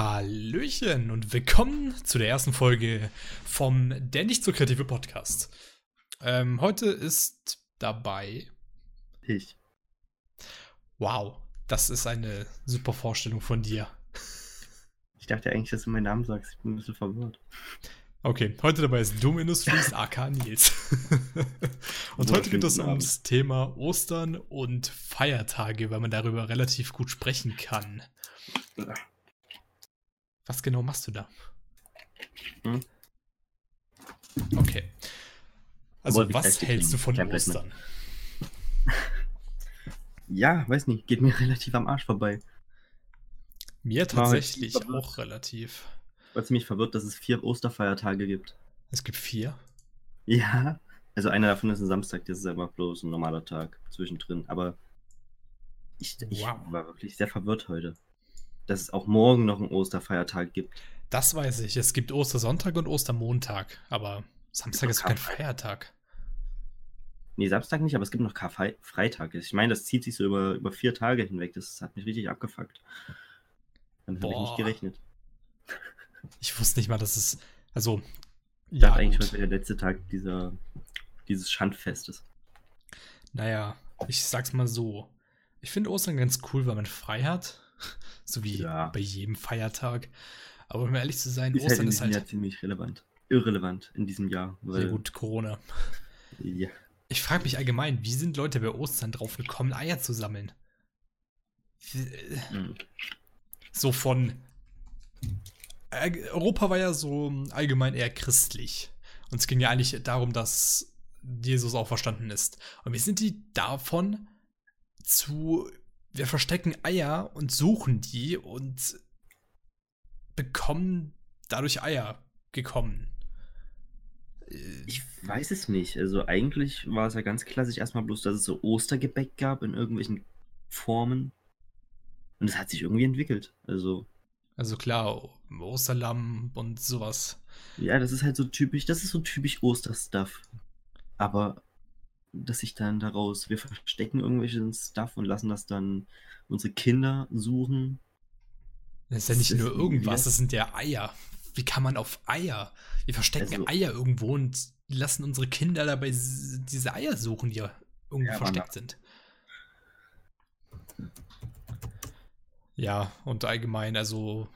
Hallöchen und willkommen zu der ersten Folge vom Der nicht so kreative Podcast. Ähm, heute ist dabei. Ich. Wow, das ist eine super Vorstellung von dir. Ich dachte eigentlich, dass du meinen Namen sagst. Ich bin ein bisschen verwirrt. Okay, heute dabei ist Doom Industries aka Nils. und heute geht es ums Thema Ostern und Feiertage, weil man darüber relativ gut sprechen kann. Was genau machst du da? Hm? Okay. Also, was hältst du von Ostern? Ja, weiß nicht, geht mir relativ am Arsch vorbei. Mir tatsächlich auch relativ. Was mich verwirrt, dass es vier Osterfeiertage gibt. Es gibt vier? Ja. Also einer davon ist ein Samstag, das ist aber bloß ein normaler Tag zwischendrin. Aber ich, ich wow. war wirklich sehr verwirrt heute. Dass es auch morgen noch einen Osterfeiertag gibt. Das weiß ich. Es gibt Ostersonntag und Ostermontag, aber Samstag ist kein Feiertag. Nee, Samstag nicht, aber es gibt noch Karfreitag. Ich meine, das zieht sich so über, über vier Tage hinweg. Das hat mich richtig abgefuckt. Damit habe ich nicht gerechnet. Ich wusste nicht mal, dass es. Also. Ich ja, dachte eigentlich heute der letzte Tag dieser, dieses Schandfestes. Naja, ich sag's mal so. Ich finde Ostern ganz cool, weil man frei hat. So wie ja. bei jedem Feiertag. Aber um ehrlich zu sein, ist halt Ostern halt ist halt. Jahr ziemlich relevant. Irrelevant in diesem Jahr. Weil... Sehr gut, Corona. Ja. Ich frage mich allgemein, wie sind Leute bei Ostern drauf gekommen, Eier zu sammeln? Mhm. So von Europa war ja so allgemein eher christlich. Und es ging ja eigentlich darum, dass Jesus auch verstanden ist. Und wie sind die davon zu, wir verstecken Eier und suchen die und bekommen dadurch Eier gekommen? Ich weiß es nicht. Also eigentlich war es ja ganz klassisch erstmal bloß, dass es so Ostergebäck gab in irgendwelchen Formen. Und es hat sich irgendwie entwickelt. Also also klar, Osterlamm und sowas. Ja, das ist halt so typisch, das ist so typisch Osterstuff. Aber dass sich dann daraus, wir verstecken irgendwelchen Stuff und lassen das dann unsere Kinder suchen. Das ist ja nicht das nur irgendwas, das sind ja Eier. Wie kann man auf Eier? Wir verstecken also, Eier irgendwo und lassen unsere Kinder dabei diese Eier suchen, die ja irgendwo ja, versteckt sind. Ja, und allgemein, also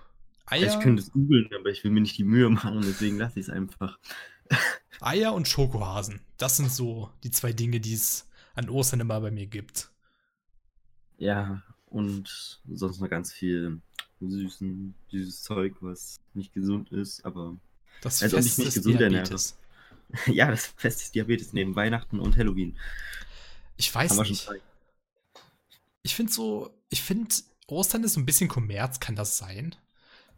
Eier. Ich könnte es googeln, aber ich will mir nicht die Mühe machen, deswegen lasse ich es einfach. Eier und Schokohasen. Das sind so die zwei Dinge, die es an Ostern immer bei mir gibt. Ja, und sonst noch ganz viel süßen, süßes Zeug, was nicht gesund ist, aber das also Fest nicht gesund Diabetes. ja, das Fest ist Diabetes neben Weihnachten und Halloween. Ich weiß nicht. Ich finde so, ich finde Ostern ist ein bisschen Kommerz, kann das sein?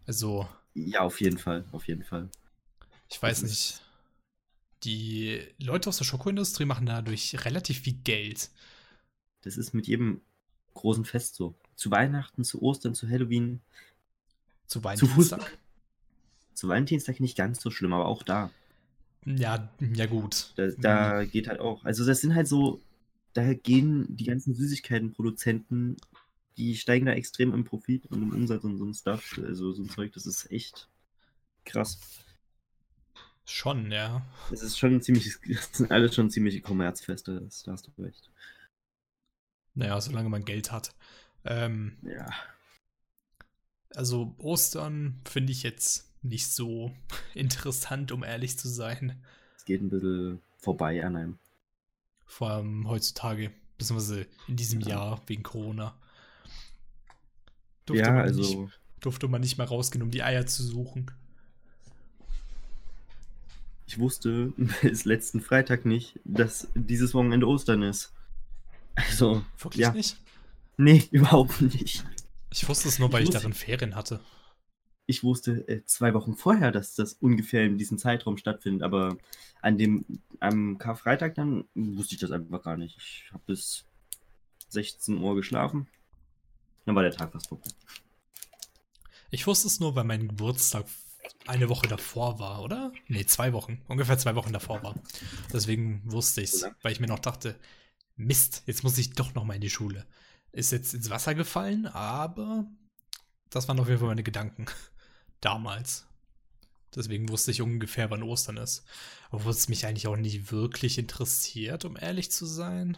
Also. Ja, auf jeden Fall, auf jeden Fall. Ich weiß nicht. Die Leute aus der Schokoindustrie machen dadurch relativ viel Geld. Das ist mit jedem großen Fest so. Zu Weihnachten, zu Ostern, zu Halloween. Zu Valentinstag? Zu, zu Valentinstag nicht ganz so schlimm, aber auch da. Ja, ja gut. Da, da mhm. geht halt auch. Also das sind halt so, da gehen die ganzen Süßigkeitenproduzenten die steigen da extrem im Profit und im Umsatz und so ein Stuff. Also so ein Zeug, das ist echt krass. Schon, ja. Es ist schon ziemlich, das sind alles schon ziemliche Kommerzfeste, das, da hast du recht. Naja, solange man Geld hat. Ähm, ja. Also Ostern finde ich jetzt nicht so interessant, um ehrlich zu sein. Es geht ein bisschen vorbei an einem. Vor allem heutzutage, beziehungsweise in diesem ja. Jahr wegen Corona. Durfte, ja, man also, nicht, durfte man nicht mal rausgehen, um die Eier zu suchen. Ich wusste bis letzten Freitag nicht, dass dieses Wochenende Ostern ist. Also. Wirklich ja. nicht? Nee, überhaupt nicht. Ich wusste es nur, weil ich, ich darin Ferien hatte. Ich wusste äh, zwei Wochen vorher, dass das ungefähr in diesem Zeitraum stattfindet, aber an dem am Karfreitag dann wusste ich das einfach gar nicht. Ich habe bis 16 Uhr geschlafen dann war der Tag fast vorbei. Ich wusste es nur, weil mein Geburtstag eine Woche davor war, oder? Nee, zwei Wochen. Ungefähr zwei Wochen davor war. Deswegen wusste ich es, weil ich mir noch dachte, Mist, jetzt muss ich doch noch mal in die Schule. Ist jetzt ins Wasser gefallen, aber das waren auf jeden Fall meine Gedanken. damals. Deswegen wusste ich ungefähr, wann Ostern ist. Obwohl es mich eigentlich auch nicht wirklich interessiert, um ehrlich zu sein.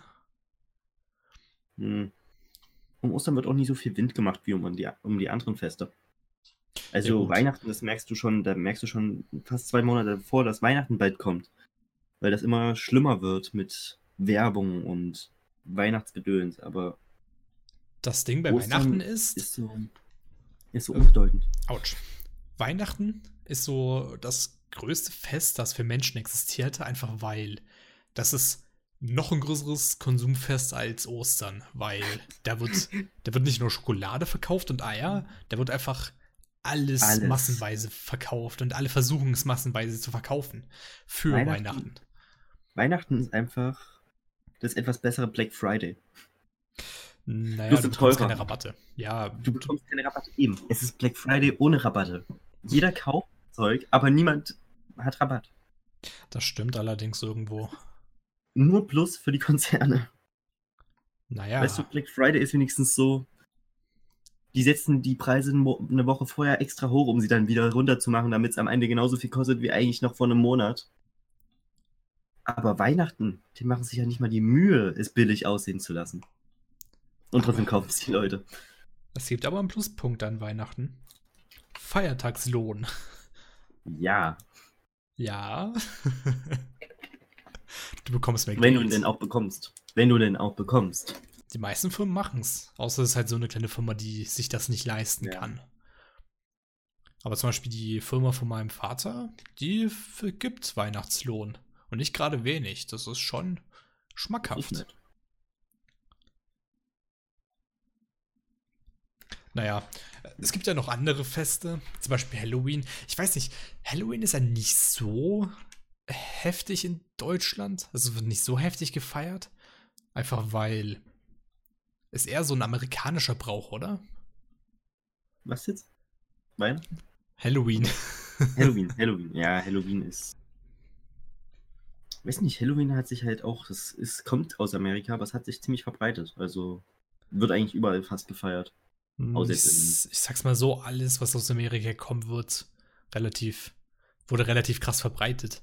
Hm. Um Ostern wird auch nie so viel Wind gemacht wie um die, um die anderen Feste. Also Ja. Weihnachten, das merkst du schon, da merkst du schon fast zwei Monate vor, dass Weihnachten bald kommt. Weil das immer schlimmer wird mit Werbung und Weihnachtsgedöns, aber Das Ding bei Ostern Weihnachten ist. ist so, ist so unbedeutend. Autsch. Weihnachten ist so das größte Fest, das für Menschen existierte, einfach weil das ist noch ein größeres Konsumfest als Ostern, weil da wird, da wird nicht nur Schokolade verkauft und Eier, da wird einfach alles, Alles. massenweise verkauft und alle versuchen es massenweise zu verkaufen für Weihnachten. Weihnachten. Weihnachten ist einfach das etwas bessere Black Friday. Naja, du sind bekommst teurer. keine Rabatte. Ja, Du bekommst keine Rabatte. Eben, es ist Black Friday ohne Rabatte. Jeder kauft Zeug, aber niemand hat Rabatt. das stimmt allerdings irgendwo. Nur Plus für die Konzerne. Naja, Weißt du, Black Friday ist wenigstens so, die setzen die Preise eine Woche vorher extra hoch, um sie dann wieder runterzumachen, damit es am Ende genauso viel kostet wie eigentlich noch vor einem Monat. Aber Weihnachten, die machen sich ja nicht mal die Mühe, es billig aussehen zu lassen. Und trotzdem kaufen es die Leute. es gibt aber einen Pluspunkt an Weihnachten. Feiertagslohn. Ja, Ja. du bekommst mehr wenn du ihn Geld. denn auch bekommst. Wenn du denn auch bekommst. Die meisten Firmen machen es. Außer es ist halt so eine kleine Firma, die sich das nicht leisten Ja. kann. Aber zum Beispiel die Firma von meinem Vater, die gibt Weihnachtslohn. Und nicht gerade wenig. Das ist schon schmackhaft. Naja, es gibt ja noch andere Feste, zum Beispiel Halloween. Ich weiß nicht, Halloween ist ja nicht so heftig in Deutschland. Also wird nicht so heftig gefeiert. Einfach weil es eher so ein amerikanischer Brauch, oder? Was jetzt? Weihnachten? Halloween. Halloween, Halloween. Ja, Halloween ist. Weiß nicht, Halloween hat sich halt auch, das ist, kommt aus Amerika, aber es hat sich ziemlich verbreitet. Also wird eigentlich überall fast gefeiert. Außer ich, in- ich sag's mal so, alles, was aus Amerika kommt, wird relativ, wurde relativ krass verbreitet.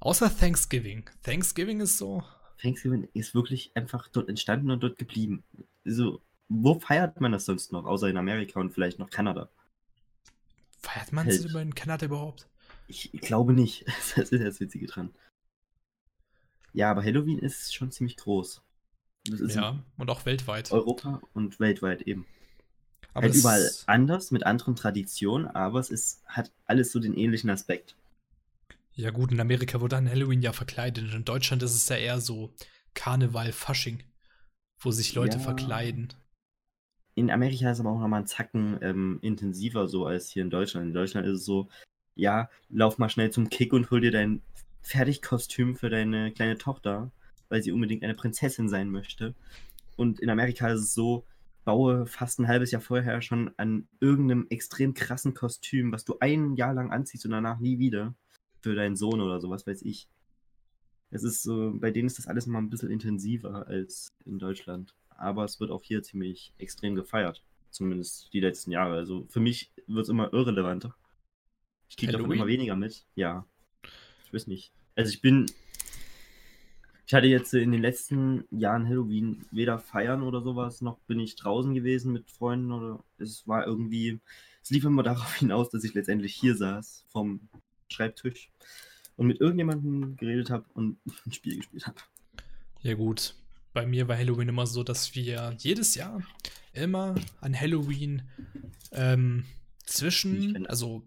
Außer Thanksgiving. Thanksgiving ist so, Thanksgiving ist wirklich einfach dort entstanden und dort geblieben. Also, wo feiert man das sonst noch, außer in Amerika und vielleicht noch Kanada? feiert man es über in Kanada überhaupt? Ich glaube nicht. Das ist das Witzige dran. Ja, aber Halloween ist schon ziemlich groß. Ja, und auch weltweit. Europa und weltweit eben. Aber halt überall anders, mit anderen Traditionen, aber es ist, hat alles so den ähnlichen Aspekt. Ja, gut, in Amerika wurde an Halloween ja verkleidet. In Deutschland ist es ja eher so Karneval, Fasching, wo sich Leute Ja. verkleiden. In Amerika ist es aber auch nochmal ein Zacken ähm, intensiver so als hier in Deutschland. In Deutschland ist es so, ja, lauf mal schnell zum Kick und hol dir dein Fertigkostüm für deine kleine Tochter, weil sie unbedingt eine Prinzessin sein möchte. Und in Amerika ist es so, baue fast ein halbes Jahr vorher schon an irgendeinem extrem krassen Kostüm, was du ein Jahr lang anziehst und danach nie wieder für deinen Sohn oder sowas, weiß ich. Es ist so, bei denen ist das alles mal ein bisschen intensiver als in Deutschland. Aber es wird auch hier ziemlich extrem gefeiert. Zumindest die letzten Jahre. Also für mich wird es immer irrelevanter. Ich kriege davon immer weniger mit. Ja. Ich weiß nicht. Also ich bin. Ich hatte jetzt in den letzten Jahren Halloween weder feiern oder sowas, noch bin ich draußen gewesen mit Freunden oder es war irgendwie. Es lief immer darauf hinaus, dass ich letztendlich hier saß vom Schreibtisch und mit irgendjemandem geredet habe und ein Spiel gespielt habe. Ja, gut. Bei mir war Halloween immer so, dass wir jedes Jahr immer an Halloween ähm, zwischen, also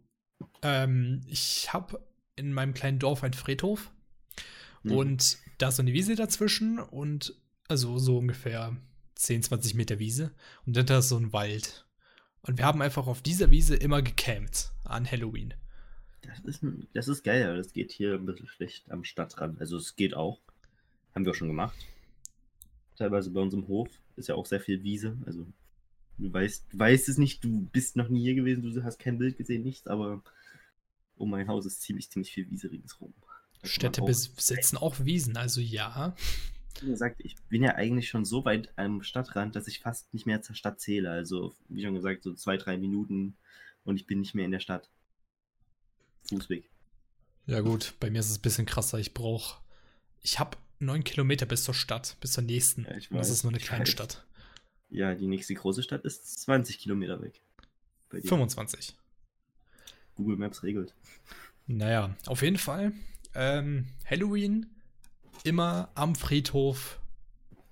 ähm, ich habe in meinem kleinen Dorf einen Friedhof Mhm. und da ist so eine Wiese dazwischen und also so ungefähr 10, 20 Meter Wiese und dahinter ist so ein Wald. Und wir haben einfach auf dieser Wiese immer gecampt an Halloween. Das ist, ein- das ist geil, aber das geht hier ein bisschen schlecht am Stadtrand. Also es geht auch. Haben wir auch schon gemacht. Teilweise bei uns im Hof ist ja auch sehr viel Wiese. Also du weißt, du weißt es nicht, du bist noch nie hier gewesen, du hast kein Bild gesehen, nichts, aber um mein Haus ist ziemlich, ziemlich viel Wiese ringsrum. Da man Städte besitzen auch Wiesen, also ja. Wie gesagt, ich bin ja eigentlich schon so weit am Stadtrand, dass ich fast nicht mehr zur Stadt zähle. Also, wie schon gesagt, so zwei, drei Minuten und ich bin nicht mehr in der Stadt. Fußweg. Ja gut, bei mir ist es ein bisschen krasser. Ich brauche, ich habe neun Kilometer bis zur Stadt, bis zur nächsten. Ja, ich und das weiß, ist nur eine kleine weiß. Stadt. Ja, die nächste große Stadt ist 20 Kilometer weg. Bei dir. 25. Google Maps regelt. Naja, auf jeden Fall. Ähm, Halloween immer am Friedhof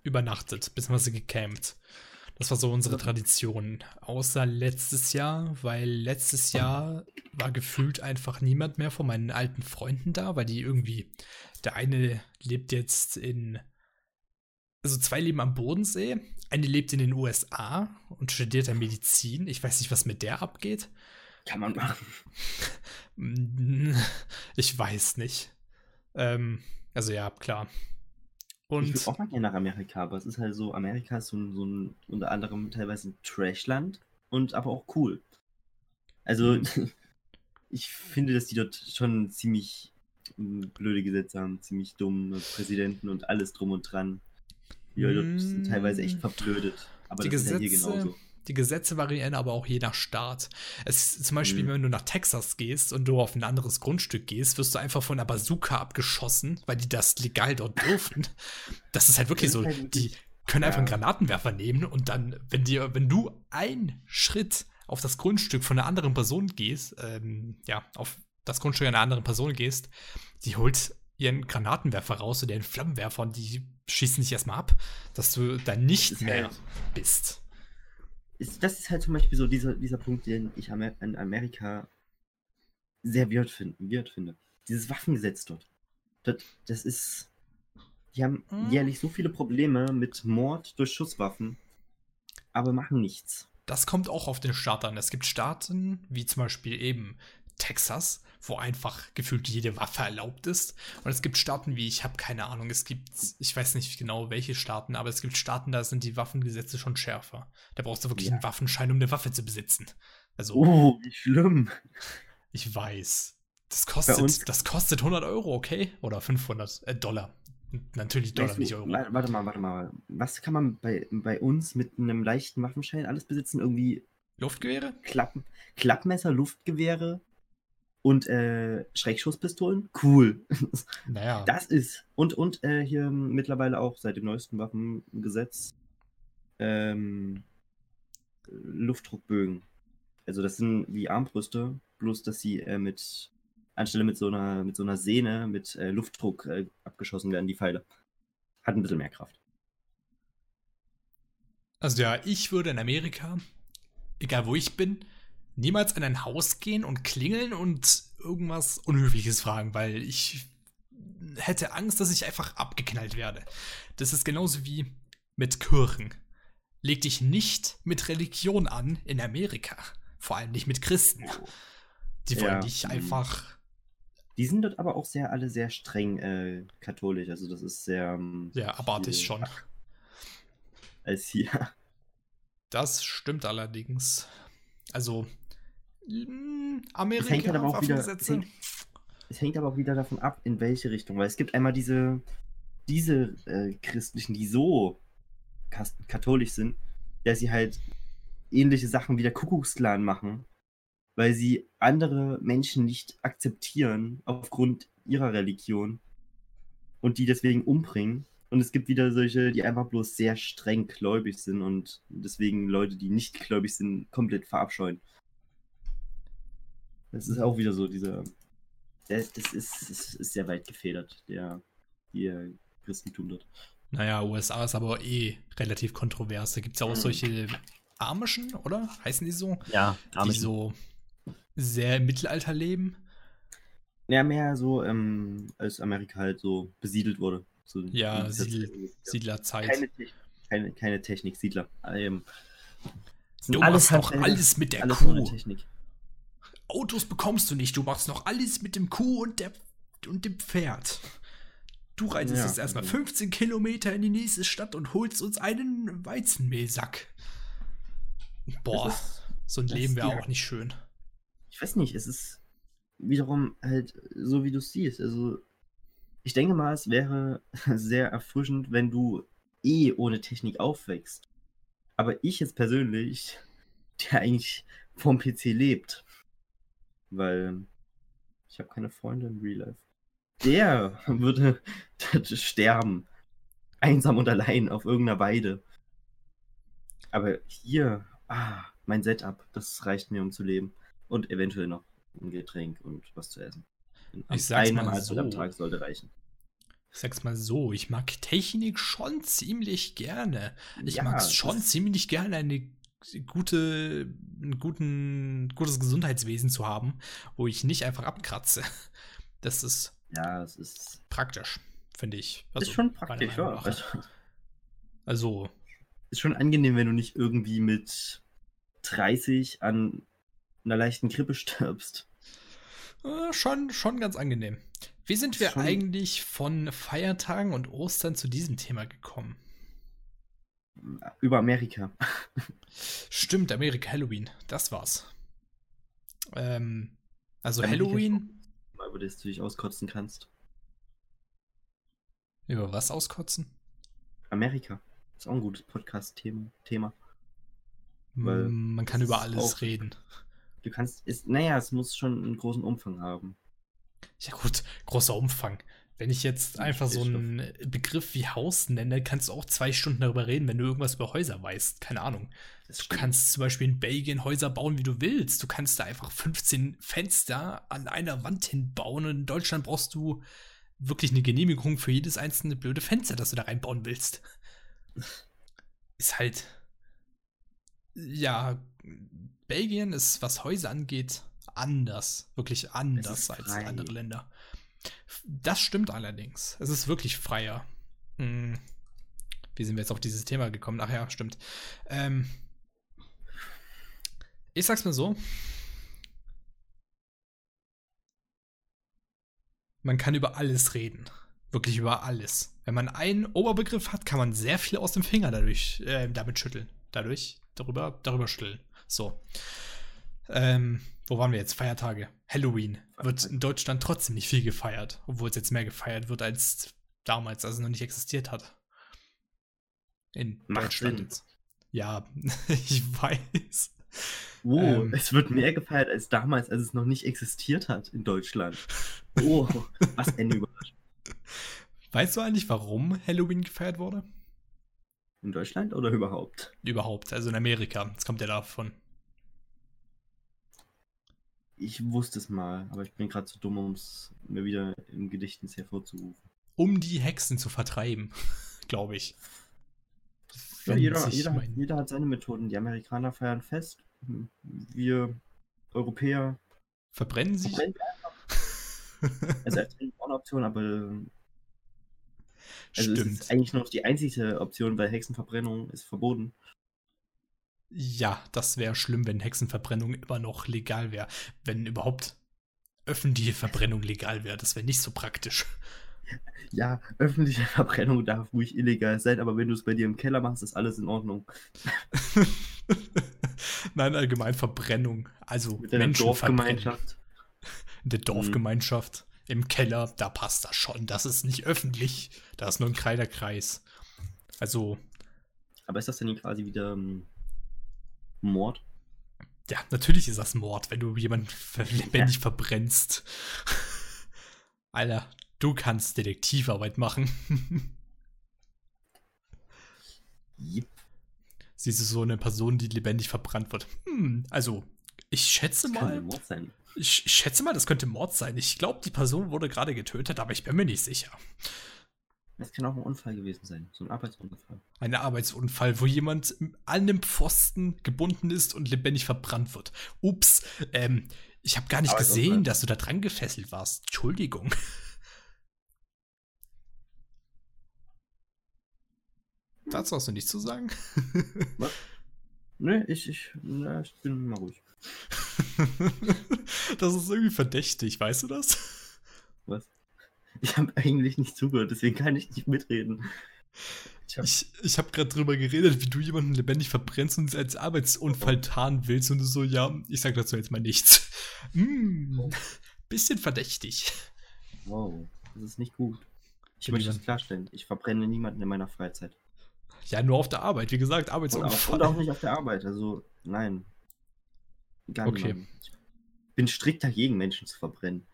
übernachtet, beziehungsweise gecampt. Das war so unsere Tradition. Außer letztes Jahr, weil letztes Jahr war gefühlt einfach niemand mehr von meinen alten Freunden da, weil die irgendwie, der eine lebt jetzt in, also zwei leben am Bodensee, eine lebt in den USA und studiert da Medizin. Ich weiß nicht, was mit der abgeht. Kann man machen. Ich weiß nicht. Ähm, also ja, klar. Ich Und würde auch mal gerne nach Amerika, aber es ist halt so, Amerika ist so ein, so ein unter anderem teilweise ein Trashland und aber auch cool. Also, ich finde, dass die dort schon ziemlich mm, blöde Gesetze haben, ziemlich dumme Präsidenten und alles drum und dran. Die Leute dort sind teilweise echt Mm. verblödet. Aber die das ist ja hier Gesetze, genauso. Die Gesetze variieren aber auch je nach Staat. Es ist zum Beispiel, Mhm. wenn du nach Texas gehst und du auf ein anderes Grundstück gehst, wirst du einfach von einer Bazooka abgeschossen, weil die das legal dort dürfen. Das ist halt wirklich so. Die können einfach einen. Granatenwerfer nehmen und dann, wenn dir, wenn du einen Schritt auf das Grundstück von einer anderen Person gehst, ähm, ja, auf das Grundstück einer anderen Person gehst, die holt ihren Granatenwerfer raus oder ihren Flammenwerfer und die schießen dich erstmal ab, dass du dann nicht mehr bist. Ist, das ist halt zum Beispiel so dieser, dieser Punkt, den ich Amer in Amerika sehr weird, find, weird finde. Dieses Waffengesetz dort. Das, das ist. Die haben Mhm. jährlich so viele Probleme mit Mord durch Schusswaffen, aber machen nichts. Das kommt auch auf den Staat an. Es gibt Staaten, wie zum Beispiel eben Texas, wo einfach gefühlt jede Waffe erlaubt ist. Und es gibt Staaten wie, ich habe keine Ahnung, es gibt, ich weiß nicht genau welche Staaten, aber es gibt Staaten, da sind die Waffengesetze schon schärfer. Da brauchst du wirklich Ja. einen Waffenschein, um eine Waffe zu besitzen. Also, Oh, wie schlimm. ich weiß. Das kostet, das kostet 100 Euro, okay? Oder 500 äh, Dollar. Natürlich Dollar, Weißt nicht du, Euro. wa- Warte mal, warte mal. Was kann man bei, bei uns mit einem leichten Waffenschein alles besitzen? Irgendwie Luftgewehre? Klappen, Klappmesser, Luftgewehre und äh, Schreckschusspistolen? Cool. Naja. Das ist. Und, und äh, hier mittlerweile auch seit dem neuesten Waffengesetz ähm, Luftdruckbögen. Also das sind wie Armbrüste, bloß dass sie äh, mit anstelle mit so einer mit so einer Sehne mit äh, Luftdruck äh, abgeschossen werden, die Pfeile. Hat ein bisschen mehr Kraft. Also ja, ich würde in Amerika, egal wo ich bin, niemals an ein Haus gehen und klingeln und irgendwas Unhöfliches fragen, weil ich hätte Angst, dass ich einfach abgeknallt werde. Das ist genauso wie mit Kirchen. Leg dich nicht mit Religion an in Amerika. Vor allem nicht mit Christen. Die wollen Ja, dich mhm. einfach. Die sind dort aber auch sehr alle sehr streng äh, katholisch. Also das ist sehr ähm, Ja, abartig viel schon. als hier. Das stimmt allerdings. Also, Amerika, hängt halt aber auch wieder- es hängt- Es hängt aber auch wieder davon ab, in welche Richtung. Weil es gibt einmal diese, diese äh, Christlichen, die so katholisch sind, dass sie halt ähnliche Sachen wie der Kuckucksklan machen, weil sie andere Menschen nicht akzeptieren aufgrund ihrer Religion und die deswegen umbringen. Und es gibt wieder solche, die einfach bloß sehr streng gläubig sind und deswegen Leute, die nicht gläubig sind, komplett verabscheuen. Das ist auch wieder so dieser. Das, das ist, ist, ist sehr weit gefedert, der hier Christentum dort. Naja, USA ist aber eh relativ kontrovers. Da gibt es ja auch Mhm. solche Amischen, oder? Heißen die so? Ja, Die so sehr im Mittelalter leben. Ja, mehr so, ähm, als Amerika halt so besiedelt wurde. So Ja, Siedl- Zeit. Siedlerzeit. keine, Technik, keine, keine Technik, Siedler. Ähm, du machst doch Handwerker, alles mit der alles Kuh. Technik. Autos bekommst du nicht. Du machst noch alles mit dem Kuh und, der, und dem Pferd. Du reitest Ja, jetzt erstmal also- 15 Kilometer in die nächste Stadt und holst uns einen Weizenmehlsack. Boah, ist- so ein Leben wäre auch nicht schön. ich weiß nicht, es ist wiederum halt so, wie du es siehst. Also, ich denke mal, es wäre sehr erfrischend, wenn du eh ohne Technik aufwächst. Aber ich jetzt persönlich, der eigentlich vom PC lebt, weil ich habe keine Freunde im Real Life. Der würde sterben. Einsam und allein auf irgendeiner Weide. Aber hier, ah, mein Setup, das reicht mir, um zu leben. Und eventuell noch ein Getränk und was zu essen. Ich sag's Eine mal Mahlzeit so. am Tag sollte reichen. Ich sag's mal so, ich mag Technik schon ziemlich gerne. Ich Ja, mag schon ziemlich gerne eine gute, ein guten, gutes Gesundheitswesen zu haben, wo ich nicht einfach abkratze. Das ist Ja, es ist, praktisch, finde ich. ist schon praktisch, ja. Also, Also, ist schon angenehm, wenn du nicht irgendwie mit 30 an einer leichten Grippe stirbst. äh, schon, schon ganz angenehm. Wie sind wir Schon- eigentlich von Feiertagen und Ostern zu diesem Thema gekommen? Über Amerika. Stimmt, Amerika Halloween, das war's. Ähm, also Amerika Halloween, Mal, Über das du dich auskotzen kannst. über was auskotzen? Amerika. Ist auch ein gutes Podcast-Thema. Man kann über alles auch- reden. Du kannst, ist, naja, es muss schon einen großen Umfang haben. Ja gut, großer Umfang. Wenn ich jetzt Ja, einfach so einen Begriff wie Haus nenne, kannst du auch zwei Stunden darüber reden, wenn du irgendwas über Häuser weißt. Keine Ahnung. Das Du stimmt. kannst zum Beispiel in Belgien Häuser bauen, wie du willst. Du kannst da einfach 15 Fenster an einer Wand hinbauen und in Deutschland brauchst du wirklich eine Genehmigung für jedes einzelne blöde Fenster, das du da reinbauen willst. Ist halt. Ja, Belgien ist, was Häuser angeht, anders. Wirklich anders als andere Länder. Das stimmt allerdings. Es ist wirklich freier. Hm. Wie sind wir jetzt auf dieses Thema gekommen? Ach ja, stimmt. Ähm, ich sag's mal so. Man kann über alles reden. Wirklich über alles. Wenn man einen Oberbegriff hat, kann man sehr viel aus dem Finger dadurch, äh, damit schütteln. Dadurch, darüber, darüber schütteln. So. Ähm, wo waren wir jetzt? Feiertage. Halloween wird in Deutschland trotzdem nicht viel gefeiert, obwohl es jetzt mehr gefeiert wird als damals, als es noch nicht existiert hat. In Macht Deutschland Sinn. Ja, ich weiß. Oh, Ähm. es wird mehr gefeiert als damals, als es noch nicht existiert hat in Deutschland. Oh, was eine Überraschung. Weißt du eigentlich, warum Halloween gefeiert wurde? In Deutschland oder überhaupt? Überhaupt, also in Amerika. Das kommt ja davon. Ich wusste es mal, aber ich bin gerade zu dumm, um es mir wieder im Gedächtnis hervorzurufen. Um die Hexen zu vertreiben, glaube ich. Ja, jeder, jeder, hat- mein- jeder hat seine Methoden. Die Amerikaner feiern fest. Wir Europäer Verbrennen sie? verbrennen Also als eine Option, aber also es Stimmt. ist eigentlich nur noch die einzige Option, weil Hexenverbrennung ist verboten. Ja, das wäre schlimm, wenn Hexenverbrennung immer noch legal wäre. Wenn überhaupt öffentliche Verbrennung legal wäre. Das wäre nicht so praktisch. Ja, öffentliche Verbrennung darf ruhig illegal sein, aber wenn du es bei dir im Keller machst, ist alles in Ordnung. Nein, allgemein Verbrennung. Also Mit Menschen verbrennen. Dorfgemeinschaft. In der Dorfgemeinschaft. Im Keller, da passt das schon. Das ist nicht öffentlich. Da ist nur ein kleiner Kreis. Also, Aber ist das denn quasi wieder ähm, Mord? ja, natürlich ist das Mord, wenn du jemanden lebendig verbrennst. Alter, du kannst Detektivarbeit machen. Yep. Siehst du so eine Person, die lebendig verbrannt wird? Hm, also, ich schätze Das mal, Mord sein. ich schätze mal, das könnte Mord sein. Ich glaube, die Person wurde gerade getötet, aber ich bin mir nicht sicher. Das kann auch ein Unfall gewesen sein. So ein Arbeitsunfall. Ein Arbeitsunfall, wo jemand an einem Pfosten gebunden ist und lebendig verbrannt wird. Ups, ähm, ich habe gar nicht gesehen, dass du da dran gefesselt warst. Entschuldigung. Dazu hast du nichts zu sagen? Nö, ich, ich, na, ich bin mal ruhig. das ist irgendwie verdächtig, weißt du das? Was? Ich habe eigentlich nicht zugehört, deswegen kann ich nicht mitreden. Ich hab, Ich, ich habe gerade drüber geredet, wie du jemanden lebendig verbrennst und es als Arbeitsunfall tarnen willst und du so, ja, ich sag dazu jetzt mal nichts. Mm, Oh. bisschen verdächtig. wow, das ist nicht gut. Ich möchte das klarstellen. Ich verbrenne niemanden in meiner Freizeit. Ja, nur auf der Arbeit, wie gesagt, Und auch, Arbeitsunfall. und auch nicht auf der Arbeit. Also, nein. Gar Okay. niemanden. bin strikt dagegen, Menschen zu verbrennen.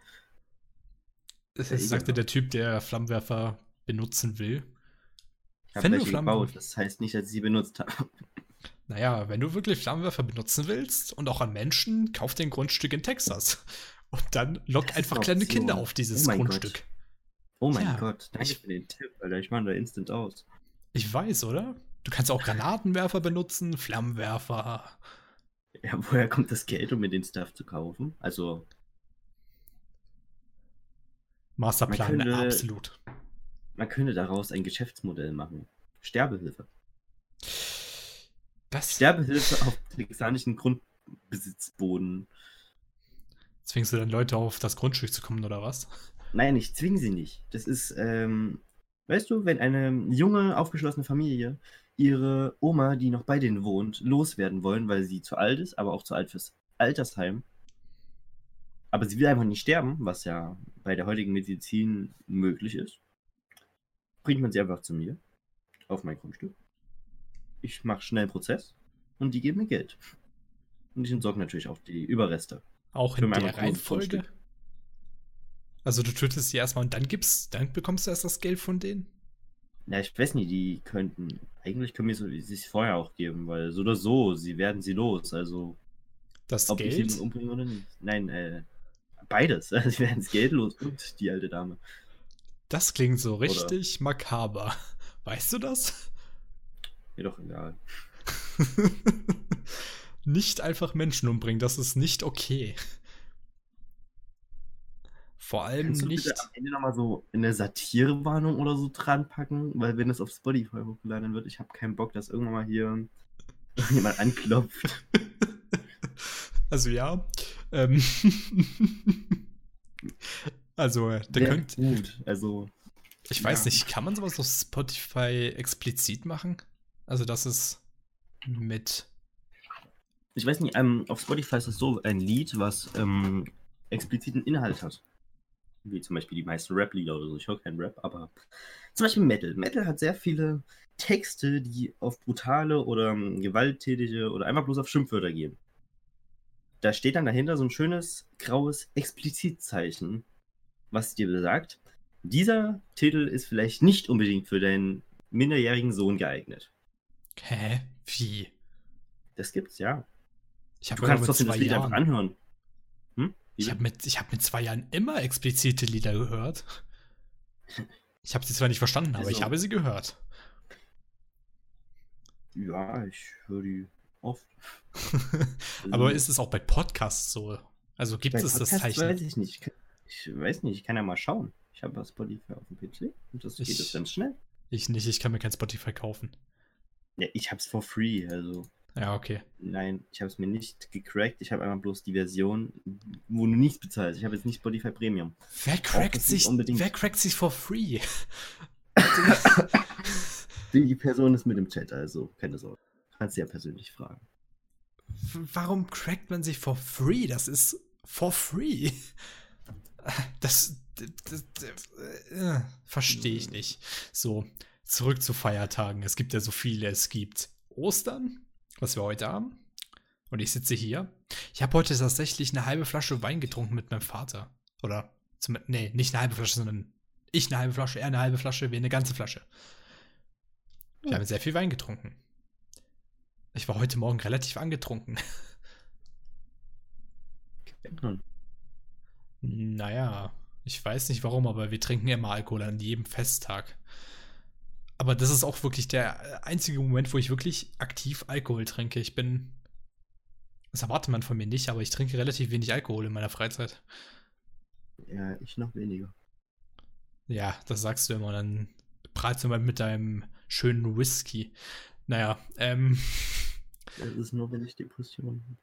Das Ja, sagte egal. der Typ, der Flammenwerfer benutzen will. Ich habe Wenn du welche gebaut, das heißt nicht, dass ich sie benutzt habe. Naja, wenn du wirklich Flammenwerfer benutzen willst und auch an Menschen, kauf dir ein Grundstück in Texas. Und dann lock ist einfach eine kleine Option. Kinder auf dieses Oh mein Gott. Grundstück. Oh mein Ja, Gott, danke ich- für den Tipp, Alter. Ich mache da instant aus. Ich weiß, oder? Du kannst auch Granatenwerfer benutzen, Flammenwerfer. Ja, woher kommt das Geld, um mir den Stuff zu kaufen? Also, Masterplan, Man könnte- absolut. man könnte daraus ein Geschäftsmodell machen. Sterbehilfe. Das Sterbehilfe auf texanischen Grundbesitzboden. zwingst du dann Leute auf das Grundstück zu kommen, oder was? Nein, ich zwinge sie nicht. Das ist, ähm, weißt du, wenn eine junge, aufgeschlossene Familie ihre Oma, die noch bei denen wohnt, loswerden wollen, weil sie zu alt ist, aber auch zu alt fürs Altersheim. Aber sie will einfach nicht sterben, was ja bei der heutigen Medizin möglich ist. Bringt man sie einfach zu mir auf mein Grundstück. Ich mache schnell einen Prozess und die geben mir Geld. Und ich entsorge natürlich auch die Überreste. Auch Für in der Reihenfolge? Grundstück. Also du tötest sie erstmal und dann gibst, dann bekommst du erst das Geld von denen? Ja, ich weiß nicht, die könnten, eigentlich können wir so, sie es vorher auch geben, weil so oder so, sie werden sie los. Also, Das ob ich sie Geld? oder nicht. Nein, äh, beides. Sie werden das Geld los und die alte Dame. Das klingt so richtig makaber. Weißt du das? Mir doch egal. nicht einfach Menschen umbringen, das ist nicht okay. Vor allem Kannst du nicht. bitte am Ende nochmal so eine Satirewarnung oder so dran packen? Weil wenn das auf Spotify hochgeladen wird, ich habe keinen Bock, dass irgendwann mal hier jemand anklopft. Also ja. Ähm also, äh, der Sehr könnt. gut. Also, Ich weiß ja. nicht, kann man sowas auf Spotify explizit machen? Also, das ist mit. ich weiß nicht, ähm, auf Spotify ist das so ein Lied, was ähm, expliziten Inhalt hat. Wie zum Beispiel die meisten Rap-Lieder oder so. Ich höre keinen Rap, aber zum Beispiel Metal. Metal hat sehr viele Texte, die auf brutale oder ähm, gewalttätige oder einfach bloß auf Schimpfwörter gehen. Da steht dann dahinter so ein schönes graues Explizitzeichen, was dir besagt, dieser Titel ist vielleicht nicht unbedingt für deinen minderjährigen Sohn geeignet. Hä? Wie? Das gibt's, ja. Ich Du kannst trotzdem das Lied einfach anhören. Hm? Ich habe mit, ich hab mit zwei Jahren immer explizite Lieder gehört. Ich habe sie zwar nicht verstanden, aber ich Also- habe sie gehört. Ja, ich höre die oft. aber Also, ist es auch bei Podcasts so? Also gibt bei es das Podcasts Zeichen? Weiß ich nicht. Ich, weiß nicht, ich kann ja mal schauen. Ich habe Spotify auf dem PC und das geht Ich- das ganz schnell. Ich nicht, ich kann mir kein Spotify kaufen. Ja, ich hab's for free, also Ja, okay. nein, ich habe es mir nicht gecrackt. Ich habe einfach bloß die Version, wo du nichts bezahlst. Ich habe jetzt nicht Spotify Premium. Wer crackt das sich, unbedingt. wer crackt sich for free? Die Person ist mit im Chat, also keine Sorge. Kannst du ja persönlich fragen. Warum crackt man sich for free? Das ist for free. Das, das, das äh, verstehe ich nicht. So, zurück zu Feiertagen. Es gibt ja so viele. Es gibt Ostern, was wir heute haben. Und ich sitze hier. Ich habe heute tatsächlich eine halbe Flasche Wein getrunken mit meinem Vater. Oder, zum, nee, nicht eine halbe Flasche, sondern ich eine halbe Flasche, er eine halbe Flasche, wir eine ganze Flasche. Wir haben sehr viel Wein getrunken. Ich war heute Morgen relativ angetrunken. Naja, ich weiß nicht warum, aber wir trinken immer Alkohol an jedem Festtag. Aber das ist auch wirklich der einzige Moment, wo ich wirklich aktiv Alkohol trinke. Ich bin. Das erwartet man von mir nicht, aber ich trinke relativ wenig Alkohol in meiner Freizeit. Ja, ich noch weniger. Ja, das sagst du immer. Dann prahlst du mal mit deinem schönen Whisky. Naja, ähm. Das ist nur, wenn ich Depressionen habe.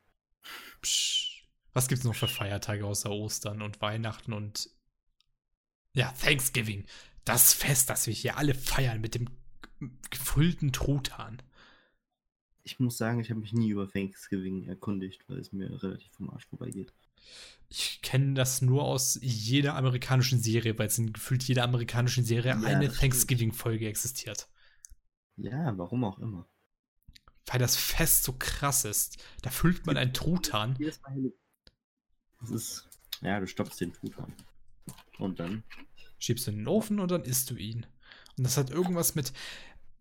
Was gibt's noch für Feiertage außer Ostern und Weihnachten und ja, Thanksgiving. Das Fest, das wir hier alle feiern mit dem gefüllten Truthahn. Ich muss sagen, ich habe mich nie über Thanksgiving erkundigt, weil es mir relativ vom Arsch vorbeigeht. Ich kenne das nur aus jeder amerikanischen Serie, weil es in gefühlt jeder amerikanischen Serie Ja, eine. Thanksgiving-Folge existiert. Ja, warum auch immer. Weil das Fest so krass ist. Da füllt man einen Truthahn. Das ist, ja, du stopfst den Truthahn. Und dann Schiebst du in den Ofen und dann isst du ihn. Und das hat irgendwas mit.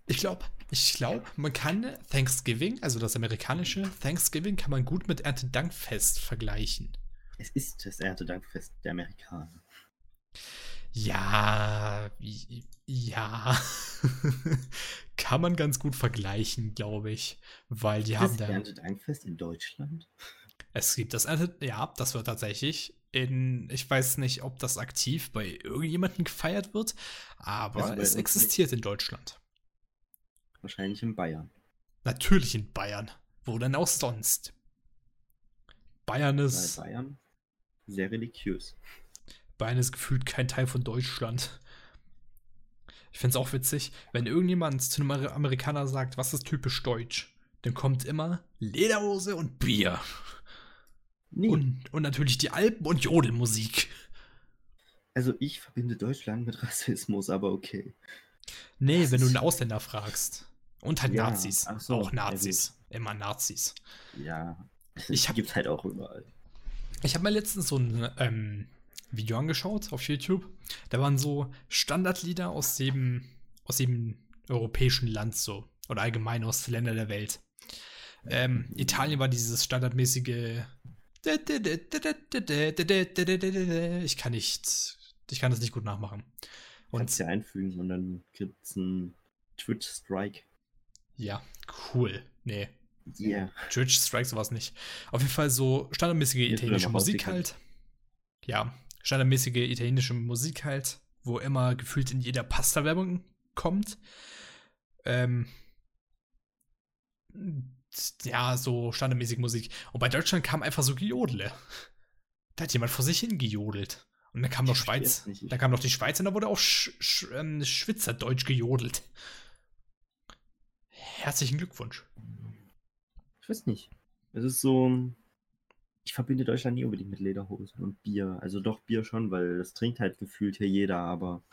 Ich glaube, ich glaube, man kann Thanksgiving, also das amerikanische Thanksgiving, kann man gut mit Erntedankfest vergleichen. Es ist das Erntedankfest der Amerikaner. Ja, ja. kann man ganz gut vergleichen, glaube ich. Weil die Ist haben das da. Erntedankfest in Deutschland? Es gibt das. Ja, das wird tatsächlich in. Ich weiß nicht, ob das aktiv bei irgendjemandem gefeiert wird, aber Also es existiert in Deutschland. Wahrscheinlich in Bayern. Natürlich in Bayern. Wo denn auch sonst? Bayern Weil ist, Bayern sehr religiös. Bayern ist gefühlt kein Teil von Deutschland. Ich finde es auch witzig, wenn irgendjemand zu einem Amer- Amerikaner sagt, was ist typisch deutsch, dann kommt immer Lederhose und Bier. Nee, Und, und natürlich die Alpen und Jodelmusik. also ich verbinde Deutschland mit Rassismus, aber okay. Nee, Das wenn du einen Ausländer fragst. Und halt Ja, Nazis. so, auch ja Nazis. Immer Nazis. Ja, Ich hab- gibt's halt auch überall. Ich habe mir letztens so ein ähm, Video angeschaut auf YouTube. Da waren so Standardlieder aus jedem, aus jedem europäischen Land so. Oder allgemein aus Ländern der Welt. Ähm, Italien war dieses standardmäßige. Ich kann nicht. Ich kann das nicht gut nachmachen. Kannst Und ja einfügen und dann gibt's einen Twitch-Strike. ja, cool. Nee, Yeah. Twitch Strike sowas nicht. Auf jeden Fall so standardmäßige italienische Musik halt. Ja, standardmäßige italienische Musik halt, wo immer gefühlt in jeder Pasta-Werbung kommt. Ähm, ja, so standardmäßige Musik. Und bei Deutschland kam einfach so Gejodle. Da hat jemand vor sich hingejodelt. Und dann kam noch Schweiz. Da kam noch die Schweiz und da wurde auch Sch Sch ähm, Schwitzerdeutsch gejodelt. Herzlichen Glückwunsch. Ich weiß nicht. Es ist so. Ich verbinde Deutschland nie unbedingt mit Lederhosen und Bier. Also doch Bier schon, weil das trinkt halt gefühlt hier jeder, aber.